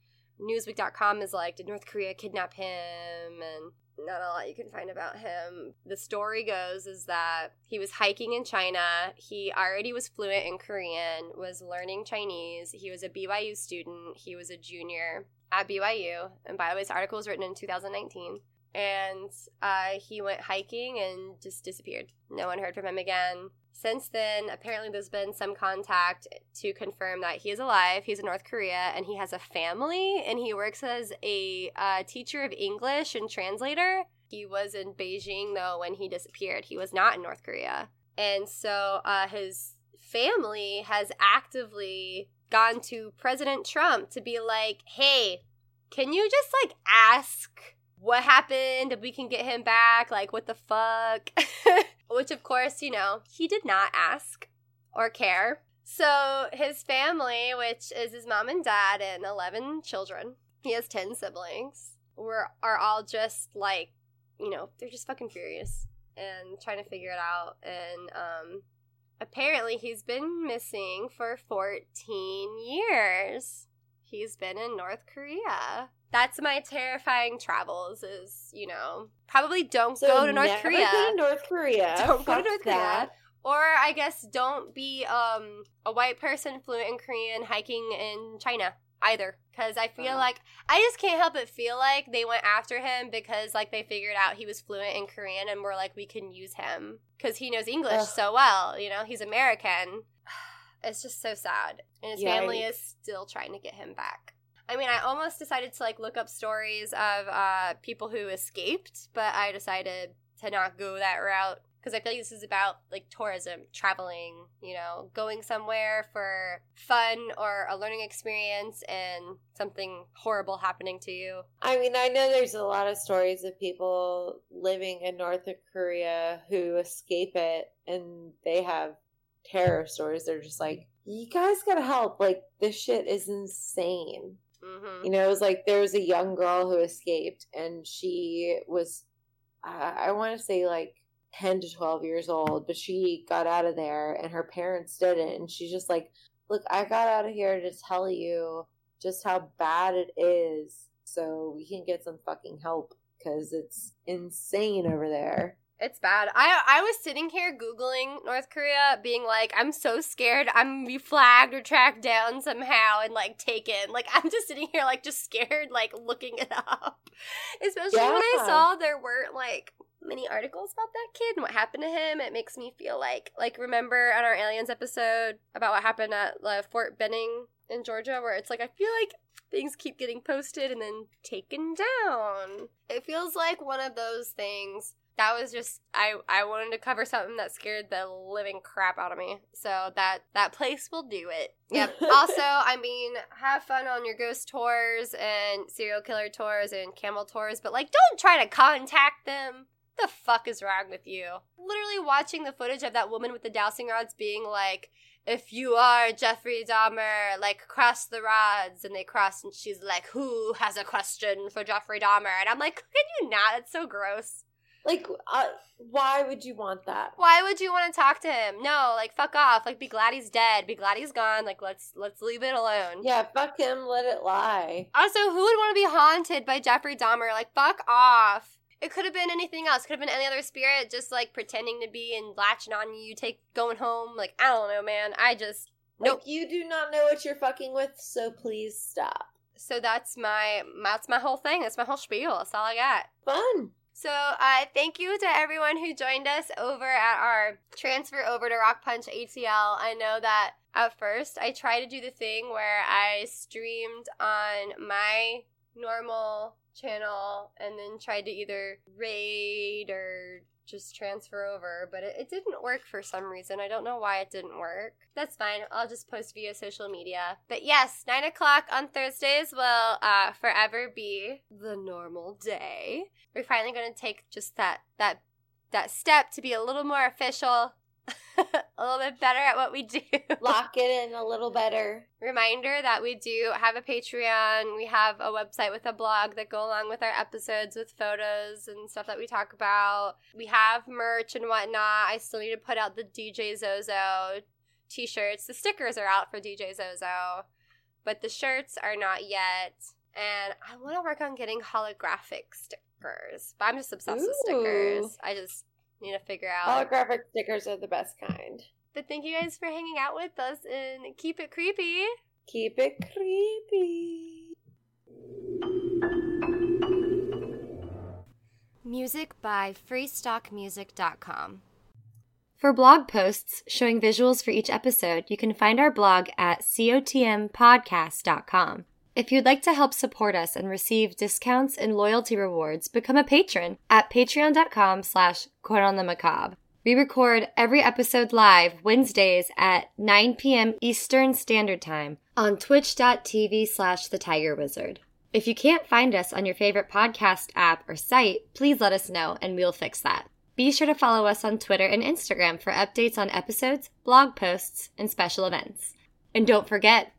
newsweek.com is like did north korea kidnap him? And not a lot you can find about him. The story goes is that he was hiking in china. He already was fluent in korean was learning chinese. He was a byu student. He was a junior at byu and by the way this article was written in 2019 and uh, he went hiking and just disappeared. No one heard from him again. Since then, apparently there's been some contact to confirm that he is alive. He's in North Korea and he has a family and he works as a uh, teacher of English and translator. He was in Beijing though when he disappeared. He was not in North Korea. And so uh, his family has actively gone to President Trump to be like, hey, can you just like ask what happened we can get him back like what the fuck? [LAUGHS] Which of course you know he did not ask or care. So his family which is his mom and dad and 11 children he has 10 siblings were are all just like you know they're just fucking furious and trying to figure it out. And um apparently he's been missing for 14 years. He's been in north korea that's my terrifying travels is you know probably don't So go to north never korea Go to North Korea. [LAUGHS] Don't go to Fuck North Korea. or i guess don't be um a white person fluent in korean hiking in china either because i feel Uh-huh. like i just can't help but feel like they went after him because like they figured out he was fluent in korean and were like we can use him because he knows english Ugh. so well you know he's american [SIGHS] it's just so sad and his family is still trying to get him back I mean, I almost decided to like look up stories of uh, people who escaped, but I decided to not go that route because I feel like this is about like tourism, traveling, you know, going somewhere for fun or a learning experience and something horrible happening to you. I mean, I know there's a lot of stories of people living in North Korea who escape it and they have terror stories. They're just like, you guys gotta help. Like, this shit is insane. Hmm You know, it was like there was a young girl who escaped and she was, uh, I want to say like 10 to 12 years old, but she got out of there and her parents didn't. And she's just like, look, I got out of here to tell you just how bad it is so we can get some fucking help because it's insane over there. It's bad. I I was sitting here googling North Korea, being like, I'm so scared I'm gonna be flagged or tracked down somehow and like taken. Like I'm just sitting here like just scared, like looking it up. Especially when I saw there weren't like many articles about that kid and what happened to him. It makes me feel like like remember on our aliens episode about what happened at uh, Fort Benning in Georgia, where it's like I feel like things keep getting posted and then taken down. It feels like one of those things that was just I I wanted to cover something that scared the living crap out of me. So that that place will do it. Yep. [LAUGHS] also, I mean, have fun on your ghost tours and serial killer tours and camel tours, but like don't try to contact them. The fuck is wrong with you? Literally watching the footage of that woman with the dowsing rods being like, if you are Jeffrey Dahmer, like cross the rods, and they cross, and she's like, who has a question for Jeffrey Dahmer? And I'm like, can you not? It's so gross. Like, uh, why would you want that? Why would you want to talk to him? No, like fuck off. Like be glad he's dead. Be glad he's gone. Like let's let's leave it alone. Yeah, fuck him, let it lie. Also, who would want to be haunted by Jeffrey Dahmer? Like fuck off. It could have been anything else. Could have been any other spirit just like pretending to be and latching on you, take going home. Like I don't know, man. I just Like, Nope. you do not know what you're fucking with, so please stop. so that's my that's my whole thing. That's my whole spiel. That's all I got. Fun. So, uh, thank you to everyone who joined us over at our transfer over to Rock Punch ATL. I know that at first I tried to do the thing where I streamed on my normal channel and then tried to either raid or just transfer over, but it, it didn't work for some reason. I don't know why it didn't work. That's fine. I'll just post via social media. But yes, 9 o'clock on Thursdays will uh, forever be the normal day. We're finally going to take just that that that step to be a little more official, [LAUGHS] a little bit better at what we do. Lock it in a little [LAUGHS] better. Reminder that we do have a Patreon. We have a website with a blog that go along with our episodes with photos and stuff that we talk about. We have merch and whatnot. I still need to put out the DJ Zozo t shirts. The stickers are out for DJ Zozo, but the shirts are not yet. And I want to work on getting holographic stickers, but I'm just obsessed with stickers. I just need to figure out. Holographic stickers are the best kind. But thank you guys for hanging out with us and keep it creepy. Keep it creepy. Music by freestockmusic.com. For blog posts showing visuals for each episode, you can find our blog at cotmpodcast.com. If you'd like to help support us and receive discounts and loyalty rewards, become a patron at patreon.com slash on the macabre. We record every episode live Wednesdays at 9 p.m. Eastern Standard Time on twitch.tv slash the tiger wizard. If you can't find us on your favorite podcast app or site, please let us know and we'll fix that. Be sure to follow us on Twitter and Instagram for updates on episodes, blog posts, and special events. And don't forget,